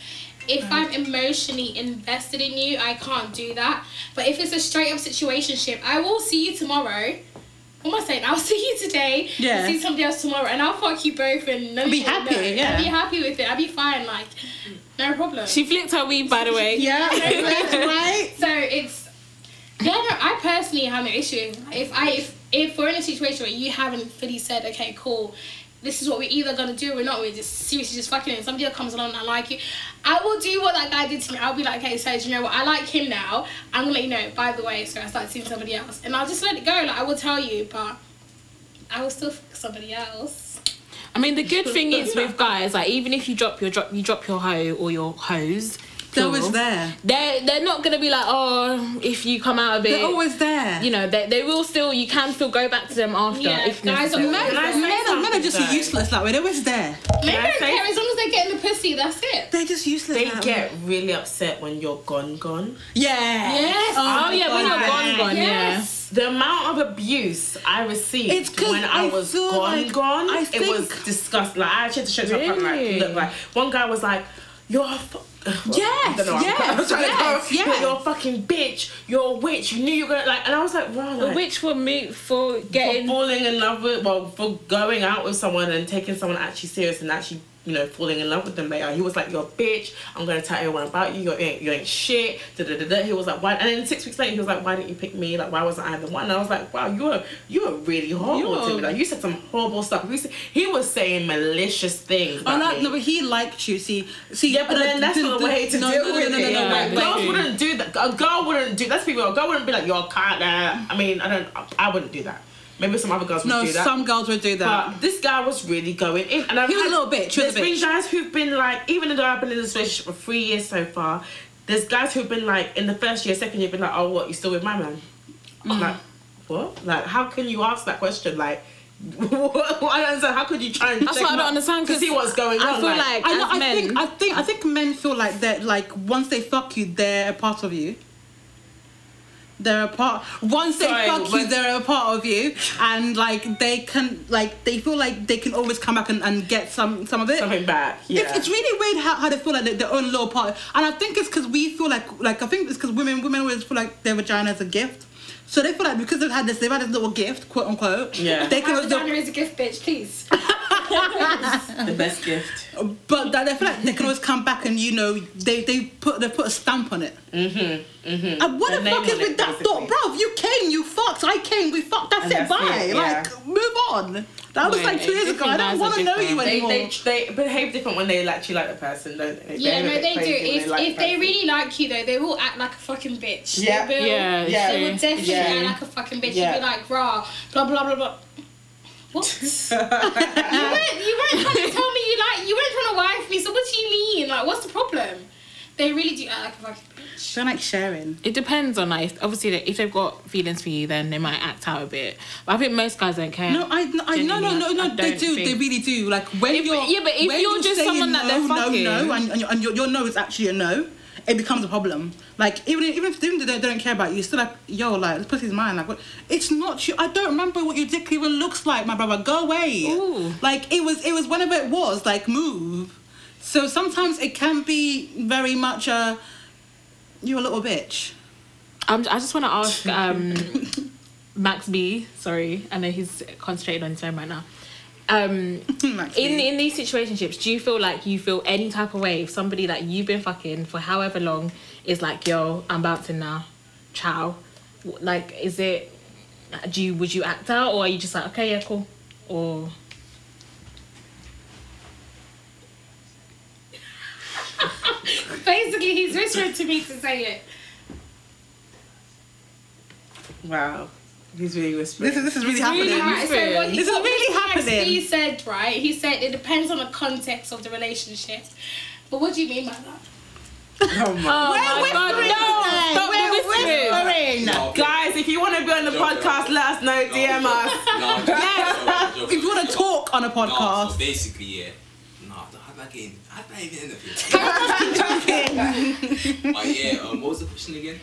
if I'm emotionally invested in you, I can't do that. But if it's a straight up situationship, I will see you tomorrow. What am I saying? I'll (laughs) see you today.
Yeah.
See somebody else tomorrow, and I'll fuck you both, and none of
Be happy,
know.
yeah.
I'll be happy with it. I'll be fine. Like, no problem.
She flicked her weave, by the way. (laughs)
yeah, (laughs) right.
So it's yeah, no, I personally have no issue. If I if if we're in a situation where you haven't fully said, okay, cool, this is what we're either gonna do or not, we're just seriously just fucking and somebody comes along and I like you, I will do what that guy did to me. I'll be like, hey, so you know what? I like him now. I'm gonna let you know. By the way, so I start seeing somebody else, and I'll just let it go. Like I will tell you, but I will still fuck somebody else.
I mean, the good thing is (laughs) with guys, like even if you drop your drop, you drop your hoe or your hose,
They're always there.
They're they're not gonna be like, oh, if you come out of it,
They're always there.
you know, they, they will still. You can still go back to them after
Yeah,
if
guys are
necessary.
men.
Can I say
men, are, men are just
though?
useless that way. They're always there.
Men
I
don't
say-
care as long as they get in the pussy. That's it.
They're just useless.
They
that
get
way.
really upset when you're gone, gone.
Yeah.
Yes.
Oh
my
yeah, when you're gone, gone,
Yes.
The amount of abuse I received
It's 'cause
when I,
I
was
feel
gone,
like-
gone,
I
it was
think-
disgusting. Like I actually had to show to my partner, like, look, like one guy was like, "You're a fu-.
Yes,
I don't I'm-
yes, (laughs)
I'm trying
yes,
to go,
yes.
You're a fucking bitch. You're a witch. You knew you were gonna like, and I was like, wow, like,
Which for me for
for
getting
falling in love with, well, for going out with someone and taking someone actually serious and actually, you know, falling in love with them later. He was like, "You're a bitch. I'm gonna tell everyone about you. You ain't, you ain't shit." Da, da, da, da. He was like, "Why?" And then six weeks later, he was like, "Why didn't you pick me? Like, why wasn't I the one?" And I was like, "Wow, you were you were really horrible to me. Like, you said some horrible stuff. He, said, he was saying malicious things."
Oh no,
me.
no, but he liked you. See, see.
Yeah, but then that's
the-
not the way to
no,
deal
no, no,
with
no,
it.
no, no,
Yeah,
like, girls wouldn't do that. A girl wouldn't do. That. That's people. A girl wouldn't be like, "You're a cat." I mean, I don't. I wouldn't do that. Maybe some other girls would
No,
do that.
No, some girls would do that.
But this guy was really going in, and I've
He was
had-
a little bitch, he was
There's
a
been
bitch.
guys who've been like, even though I've been in this relationship for three years so far, there's guys who've been like, in the first year, second year, been like, oh, what, you still with my man?
Mm.
I'm like, what? Like, how can you ask that question? Like, (laughs) what? I don't understand. How could you try and
That's what I don't understand,
to
'cause
see what's going
I
on?
I feel like
I know.
as
I
men,
think. I think. I think men feel like that. Like once they fuck you, they're a part of you. They're a part. Once they
Sorry,
fuck you, they're a part of you, and like they can, like they feel like they can always come back and, and get some some of it.
something back. Yeah.
It's, it's really weird how, how they feel like they're their own little part, and I think it's because we feel like like I think it's because women women always feel like their vagina is a gift, so they feel like because they've had this they've had this little gift quote unquote.
Yeah.
They can
My
always,
vagina is a gift, bitch. Please. (laughs)
the best gift.
But that they feel like they can always come back and you know they they put they put a stamp on it.
Mm-hmm. Mm-hmm.
And what
The
the fuck is with
it,
that thought, bro? You came, you fucked. I came, we fucked. That's
And
it.
that's
Bye.
it,
Like move on. That was
Wait,
like two years ago. I don't want to know you
different.
They,
anymore.
they, they behave different when they actually like the person, don't they?
Yeah,
behave
no, they do.
crazy when
If
like
if
the
they really like you though, they will act like a fucking bitch.
Yeah.
They will.
Yeah, it's
Yeah.
They
true.
will definitely
Yeah.
act like a fucking bitch.
Yeah.
You'd be like, rah, blah blah blah blah. What? (laughs) (laughs) you weren't you weren't trying to tell me you like you weren't trying to wife me. So what do you mean? Like, what's the problem? They really do act like a fucking bitch.
Don't like sharing.
It depends on like obviously like, if they've got feelings for you, then they might act out a bit. But I think most guys don't care.
No, I, I no, no, no, no.
I
They
don't.
They really do. Like when
If-
you're,
yeah, but if
when
you're just
saying
someone that
no,
they're fucking-
no, no, and, and, your, and your, your no is actually a no, it becomes a problem. Like even if- even if even if they don't care about you, it's still like yo, like this pussy's mine. Like what? It's not you. I don't remember what your dick even looks like, my brother. Go away.
Ooh.
Like it was, it was whenever it was. Like move. So sometimes it can be very much a you're a little bitch.
I'm, I just want to ask (laughs) um, Max B. Sorry, I know he's concentrating on his phone right now. Um, (laughs) in in these situationships, do you feel like you feel any type of way if somebody that you've been fucking for however long is like, yo, I'm bouncing now, ciao? Like, is it? Do you would you act out or are you just like, okay, yeah, cool, or (laughs)
Basically, he's whispering to me to say it.
Wow. He's really whispering.
This is this is really
really
happening.
So what he,
This is really happening.
B said, right? He said it depends on the context of the relationship. But what do you mean by that?
oh my
oh my god, no, stop the whispering.
whispering.
No,
Guys, if you want to be on the
Joke,
podcast,
joke.
let us know.
No,
DM
joke.
us.
No, (laughs)
Yes.
joking,
If you want to talk on a
No,
podcast,
so basically, yeah. No, how did I get in? How did I even end up here? But yeah, um, what was the question again?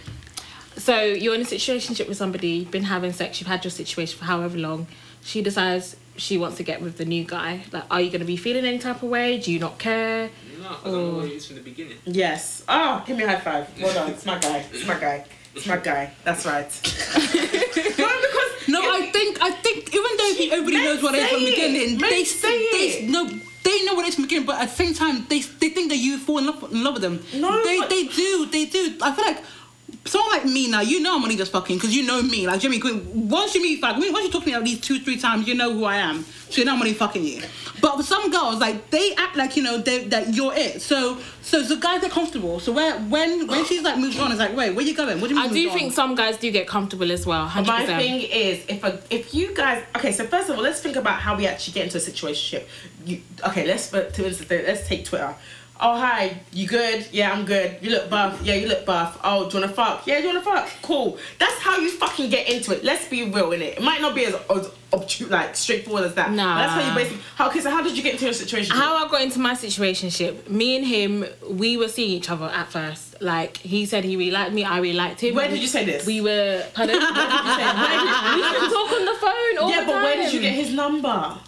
So you're in a situationship with somebody, you've been having sex, you've had your situation for however long. She decides she wants to get with the new guy. Like, are you gonna be feeling any type of way? Do you not care?
No, because I know what it is from the beginning.
Yes. Oh, give me a high five. Well done. It's my guy. It's my guy. It's my guy. That's right. (laughs) no, because
no, I think I think even though everybody knows what it is from the beginning, they
say
they
it.
no they know what it is from the beginning, but at the same time they they think that you fall in love, in love with them.
No,
they they do they do. I feel like. Someone like me now, you know I'm only just fucking because you know me. Like Jimmy Quinn, once you meet, like once you talk to me at least two, three times, you know who I am. So you know I'm only fucking you. But with some girls, like they act like you know they, that you're it. So so the guys get comfortable. So where when when she's like moved on, it's like wait, where you going? What do you mean?
I do
moved
think
on?
some guys do get comfortable as well. Hundred
my
percent.
thing is, if a, if you guys, okay, so first of all, let's think about how we actually get into a situation. You, okay, let's for to instance, let's take Twitter. Oh hi, you good? Yeah, I'm good. You look buff. Yeah, you look buff. Oh, do you wanna fuck? Yeah, do you wanna fuck? Cool. That's how you fucking get into it. Let's be real in it. It might not be as, as obtu- like straightforward as that.
Nah.
But That's how you basically. How? Okay, so how did you get into your situation?
How I got into my situationship, me and him, we were seeing each other at first. Like he said he really liked me, I really liked him.
Where did you say this?
We were. Pardon? (laughs) Where did you say? Where did, (laughs) we to talk on the phone all
yeah,
the
but
time.
where did you get his number?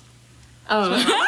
Oh.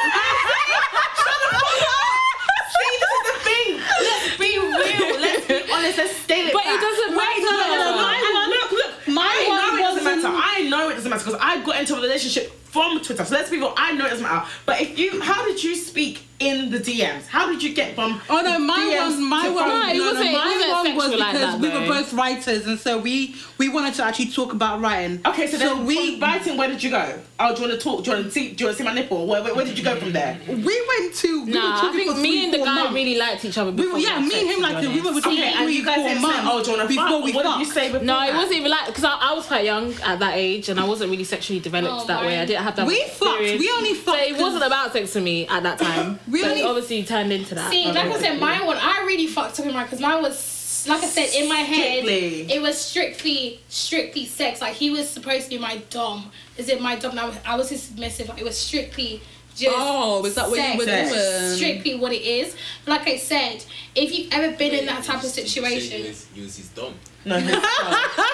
See, this is the thing. Let's be real. Let's be honest. Let's it.
But it
back.
doesn't
Wait, no, no, no, no.
matter.
Hang on, look, look.
My
I
one
know it doesn't
wasn't-
matter. I know it doesn't matter because I got into a relationship from Twitter. So let's be real. I know it doesn't matter. But if you, how did you speak in the DMs? How did you get from?
Oh no, my
DMs
one, my
to
one,
No, it
no,
wasn't-
no,
it
my
wasn't
one was
sexual like
because
that,
we were both writers, and so we we wanted to actually talk about writing.
Okay, so, then
we
from writing, where did you go? Oh, do you want to talk? Do you want to see? Do you want to see my nipple? Where, where, where did you go from there?
we went to. We were
Nah, I think
for
me
three,
and the guy
months.
really liked each other.
We were, yeah, me and him
to
like we were
honest.
between
Okay, and you guys
four
said,
months
oh, do you want to
before
fuck?
we
What did you say before?
No, it wasn't even like because I, I was quite young at that age and I wasn't really sexually developed
Oh
that way. I didn't have that.
We fucked. We only
So
fucked
it wasn't about sex for me at that time. (coughs)
We only-
it obviously turned into that.
See, like I said, mine one, I really fucked up in mine because mine was, like I said, in my head,
Strictly.
it was strictly, strictly sex. Like he was supposed to be my dom. Is it my dom? Now I was his submissive. Like, it was strictly just.
Oh, is that what you were
doing?
Strictly what it is. Like I said, if you've ever been in that type of situation,
You was his dumb.
No, no. (laughs)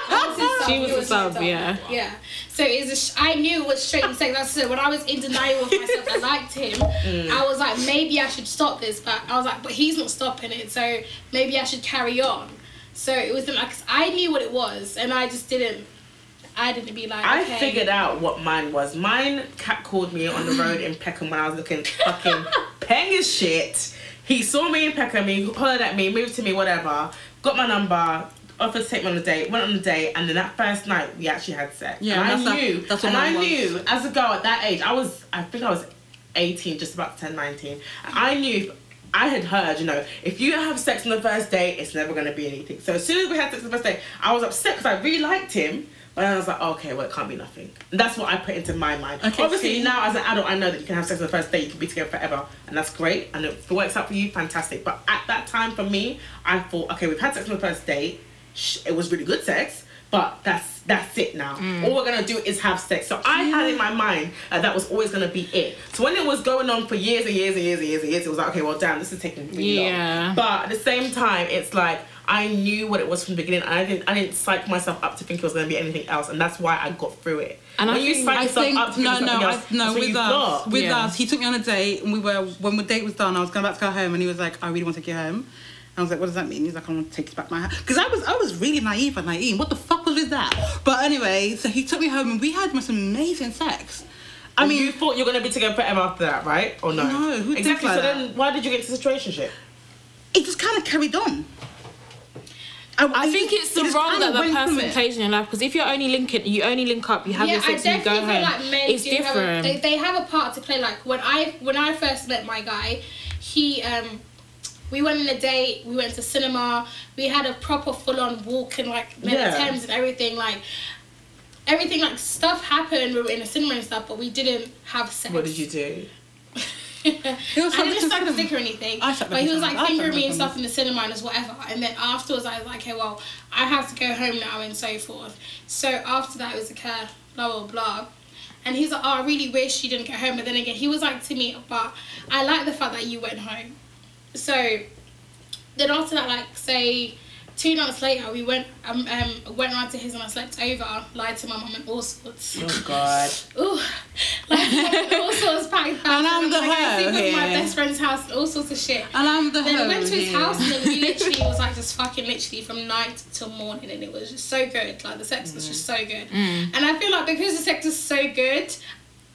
Was sub,
She
he
was the
my
sub,
dom.
yeah.
Yeah. So it's sh- I knew it was straight sex. Like I said, when I was in denial of myself, I liked him.
Mm.
I was like, maybe I should stop this, but I was like, but he's not stopping it, so maybe I should carry on. So it was like I knew what it was, and I just didn't. I didn't be like.
I
okay.
figured out what mine was. Mine cat called me on the road in Peckham when I was looking fucking (laughs) peng as shit. He saw me in Peckham, he hollered at me, moved to me, whatever. Got my number, offered to take me on a date, went on a date, and then that first night we actually had sex.
Yeah,
and I
that's that-
knew,
that's what
and I
was.
knew as a girl at that age, I was, I think I was 18, just about to turn 19. I knew. I had heard, you know, if you have sex on the first date, it's never going to be anything. So as soon as we had sex on the first date, I was upset because I really liked him. But then I was like, okay, well, it can't be nothing. And that's what I put into my mind.
Okay,
Obviously, now as an adult, I know that you can have sex on the first date, you can be together forever, and that's great. And if it works out for you, fantastic. But at that time, for me, I thought, okay, we've had sex on the first date. It was really good sex, but that's that's it now.
Mm.
All we're gonna do is have sex. So I had in my mind that that was always gonna be it. So when it was going on for years and years and years and years and years, it was like, okay, well, damn, this is taking really
Yeah.
long. But at the same time, it's like I knew what it was from the beginning, and I didn't I didn't psych myself up to think it was gonna be anything else, and that's why I got through it.
And I
when you
think-
psych
I
yourself
think
up to
no,
it's
no,
something
I, no. With us,
thought.
Uh, with uh,
Yeah.
us, he took me on a date, and we were when the date was done. I was going back to go home, and he was like, oh, "I really want to take you home." I was like, "What does that mean?" He's like, "I want to take you back my house," because I was I was really naive and naive. What the fuck was with that? But anyway, so he took me home, and we had most amazing sex. I
I
mean,
mean, you thought you were gonna be together forever after that, right? Or no?
No, who thinks
exactly.
like
so
that?
then, why did you get into the situationship?
it just kind of carried on.
I think
just-
it's the
it just
wrong
kinda
that the person plays in your life because if you're only linking, you only link up, you have
yeah,
your sex and you go home.
like men
it's
do have a,
different.
they, they have a part to play. Like when I when I first met my guy, he um we went on a date, we went to cinema, we had a proper full on walk and like many
Yeah.
Thames and everything like everything like stuff happened, we were in a cinema and stuff, but we didn't have sex.
What did you do?
I
was
didn't
like
suck
the
his dick or anything.
I
but he was like
I
fingering me and stuff in the cinema and whatever. And then afterwards, I was like, okay, well, I have to go home now and so forth. So after that, it was okay, blah blah blah. And he's like, oh, I really wish you didn't get home. But then again, he was like to me, but I like the fact that you went home. So then after that, like say two nights later, we went um, um went round to his and I slept over, lied to my mum and all sorts.
Oh God. (laughs)
Ooh, like all sorts packed bags.
And I'm the
like, I sleep
hoe
with my best friend's house and all sorts of shit.
And I'm the
Then we went to his
here.
house and then we (laughs) literally was like just fucking literally from night till morning and it was just so good. Like the sex was just so good. And I feel like because the sex is so good,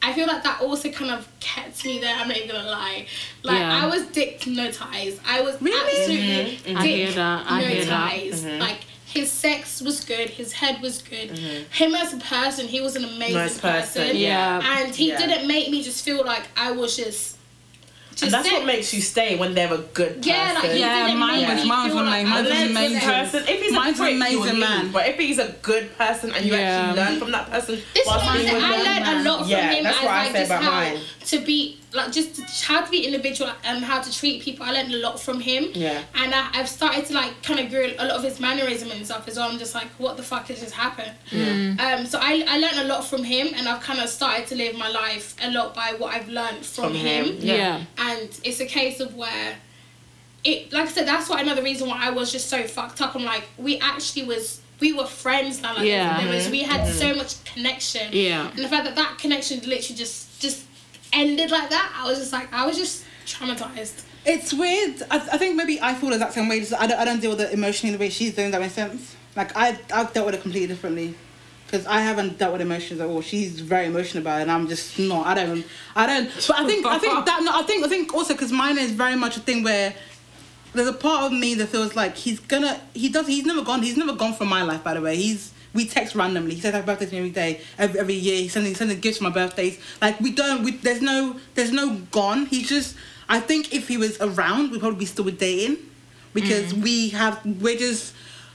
I feel like that also kind of kept me there. I'm not even gonna lie. Like
Yeah.
I was dick hypnotized. I was
Really?
absolutely
Mhm. I hear that, I hear that.
Mm-hmm.
Like his sex was good. His head was good. Him as a person, he was an amazing
Nice person,
person.
yeah.
And he
Yeah.
didn't make me just feel like I was just. Just
And that's
sick.
what makes you stay when they're a good person.
Yeah, like he
Yeah, mine was-
me
mine was
feel like
amazing. Mine was
was
And then
amazing.
person, if he's
Mine's
a
an
prick,
amazing
you'll leave.
man.
But if he's a good person and you
Yeah.
actually learn from that person,
This is
whilst
I
being
said.
with
I
them-
learned a lot from
Yeah,
him
that's
as
what I
like
say about
how
mine.
to be like just how to be individual and how to treat people. I learned a lot from him.
Yeah.
And I, I've started to like kind of grow a lot of his mannerism and stuff as well. I'm just like, what the fuck has just happened? Yeah. Um, so I, I learned a lot from him and I've kind of started to live my life a lot by what I've learned from,
From
him.
him,
Yeah.
And it's a case of where it like I said, that's why another reason why I was just so fucked up. I'm like, we actually was we were friends now. Like
Yeah.
there was, we had so much connection.
Yeah.
And the fact that that connection literally just just ended like that, I was just like, I was just traumatized.
It's weird. I, I think maybe I feel the exact same way. Just I don't, I don't deal with it emotionally the way she's doing. That makes sense. Like I I've dealt with it completely differently. Because I haven't dealt with emotions at all. She's very emotional about it, and I'm just not. I don't. I don't. But I think. I think (laughs) that. No, I think. I think also because mine is very much a thing where there's a part of me that feels like he's gonna. He does. He's never gone. He's never gone from my life. By the way, he's. We text randomly. He says happy birthday to me every day, every, every year. He's sending sending gifts for my birthdays. Like we don't. We, there's no. There's no gone. He's just. I think if he was around, we'd probably be still dating, because mm. we have. We're just.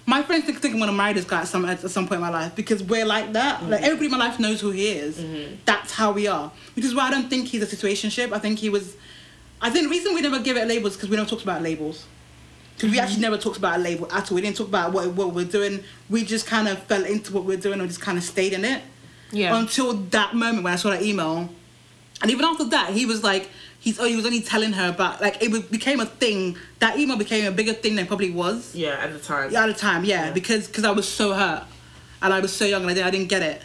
My friends think, think I'm gonna marry this guy at some at some point in my life because we're like that. Mm. Like everybody in my life knows who he is. Mm-hmm. That's how we are. Which is why I don't think he's a situationship. I think he was. I think the reason we never give it labels because we don't talk about labels. Because we mm-hmm. actually never talked about a label at all. We didn't talk about what what we're doing. We just kind of fell into what we're doing and just kind of stayed in it
Yeah.
until that moment when I saw that email. And even after that, he was like, he's oh, he was only telling her about like it became a thing. That email became a bigger thing than it probably was
Yeah, at the time.
Yeah, at the time. Yeah,
Yeah.
because because I was so hurt and I was so young and I didn't, I didn't get it.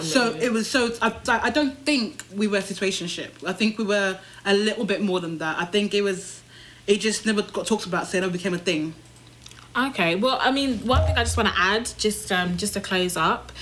So it was so I, I don't think we were a situationship. I think we were a little bit more than that. I think it was it just never got talked about. So it never became a thing.
Okay. Well, I mean, one thing I just want to add, just um, just to close up,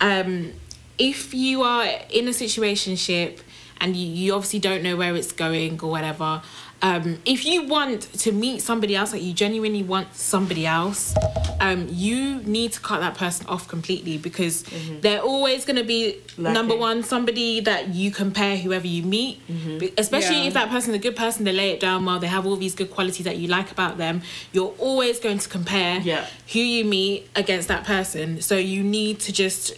um, if you are in a situationship and you, you obviously don't know where it's going or whatever, um, if you want to meet somebody else, like you genuinely want somebody else, um, you need to cut that person off completely because they're always going to be number one somebody that you compare whoever you meet, Be- especially
Yeah.
if that person's a good person, they lay it down well, they have all these good qualities that you like about them. You're always going to compare
Yeah.
who you meet against that person. So you need to just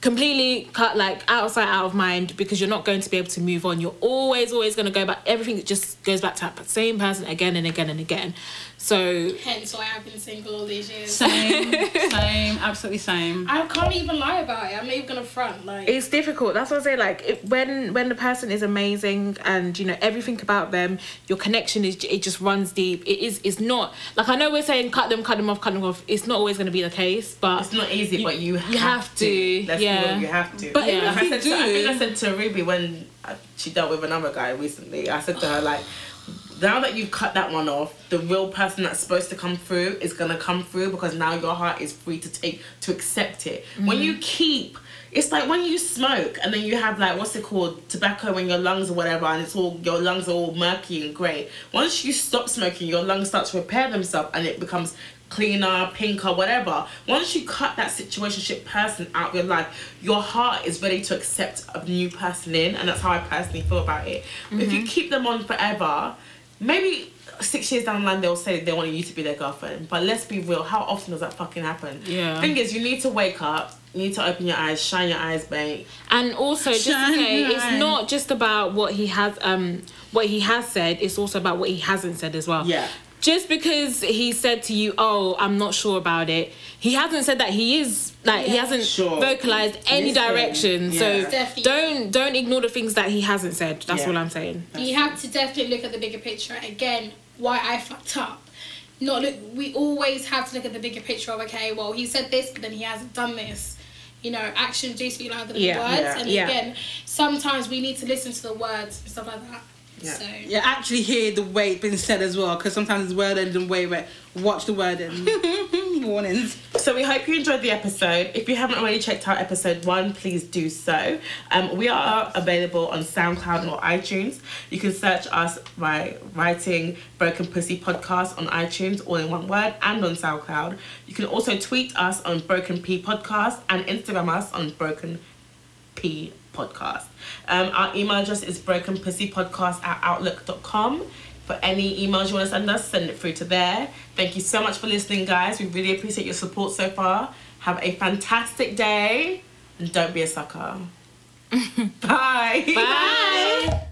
completely cut like out of sight, out of mind because you're not going to be able to move on. You're always, always going to go back. Everything just goes back to that same person again and again and again. So
Hence why I've been single all these years.
Same, (laughs) same, absolutely same.
I can't even lie about it. I'm not even gonna front. Like
it's difficult. That's what I say. Like it, when when the person is amazing and you know everything about them, your connection is it just runs deep. It is. It's not like I know we're saying cut them, cut them off, cut them off. It's not always going to be the case, but
It's not easy, but you have,
have to,
Let's
yeah.
real, you have to.
But
even
Like
if
I,
you
said to, I think I said to Ruby when uh, she dealt with another guy recently, I said to her, like, now that you've cut that one off, the real person that's supposed to come through is going to come through because now your heart is free to take, to accept it. When you mm-hmm. keep, it's like when you smoke and then you have like, what's it called, tobacco in your lungs or whatever, and it's all, your lungs are all murky and grey. Once you stop smoking, your lungs start to repair themselves and it becomes cleaner, pinker, whatever. Once you cut that situationship person out of your life, your heart is ready to accept a new person in, and that's how I personally feel about it. But If you mm-hmm. keep them on forever, maybe six years down the line they'll say they want you to be their girlfriend. But let's be real, how often does that fucking happen?
Yeah.
Thing is, you need to wake up. You need to open your eyes, shine your eyes, mate.
And also, just to say, it's
eyes.
not just about what he has, um, what he has said. It's also about what he hasn't said as well.
Yeah.
Just because he said to you, "Oh, I'm not sure about it," he hasn't said that he is like he hasn't
Sure.
vocalized any
Listen,
direction.
yeah.
So don't don't ignore the things that he hasn't said. That's
Yeah.
all I'm saying.
you have to definitely look at the bigger picture. Again, why I fucked up. Not look. We always have to look at the bigger picture of okay, well he said this, but then he hasn't done this. You know, actions do speak louder than
Yeah,
words,
yeah,
and
yeah.
again, sometimes we need to listen to the words and stuff like that.
Yeah.
So
You actually hear the way it's been said as well, because sometimes it's worded in a way where watch the wording. (laughs) Warnings.
So we hope you enjoyed the episode. If you haven't already checked out episode one, please do so. Um, we are available on SoundCloud or iTunes. You can search us by writing Broken Pussy Podcast on iTunes, all in one word, and on SoundCloud. You can also tweet us on Broken P Podcast and Instagram us on Broken P Podcast. Um, our email address is brokenpussypodcast at outlook.com. For any emails you want to send us, send it through to there. Thank you so much for listening, guys. We really appreciate your support so far. Have a fantastic day and don't be a sucker. (laughs) Bye.
Bye.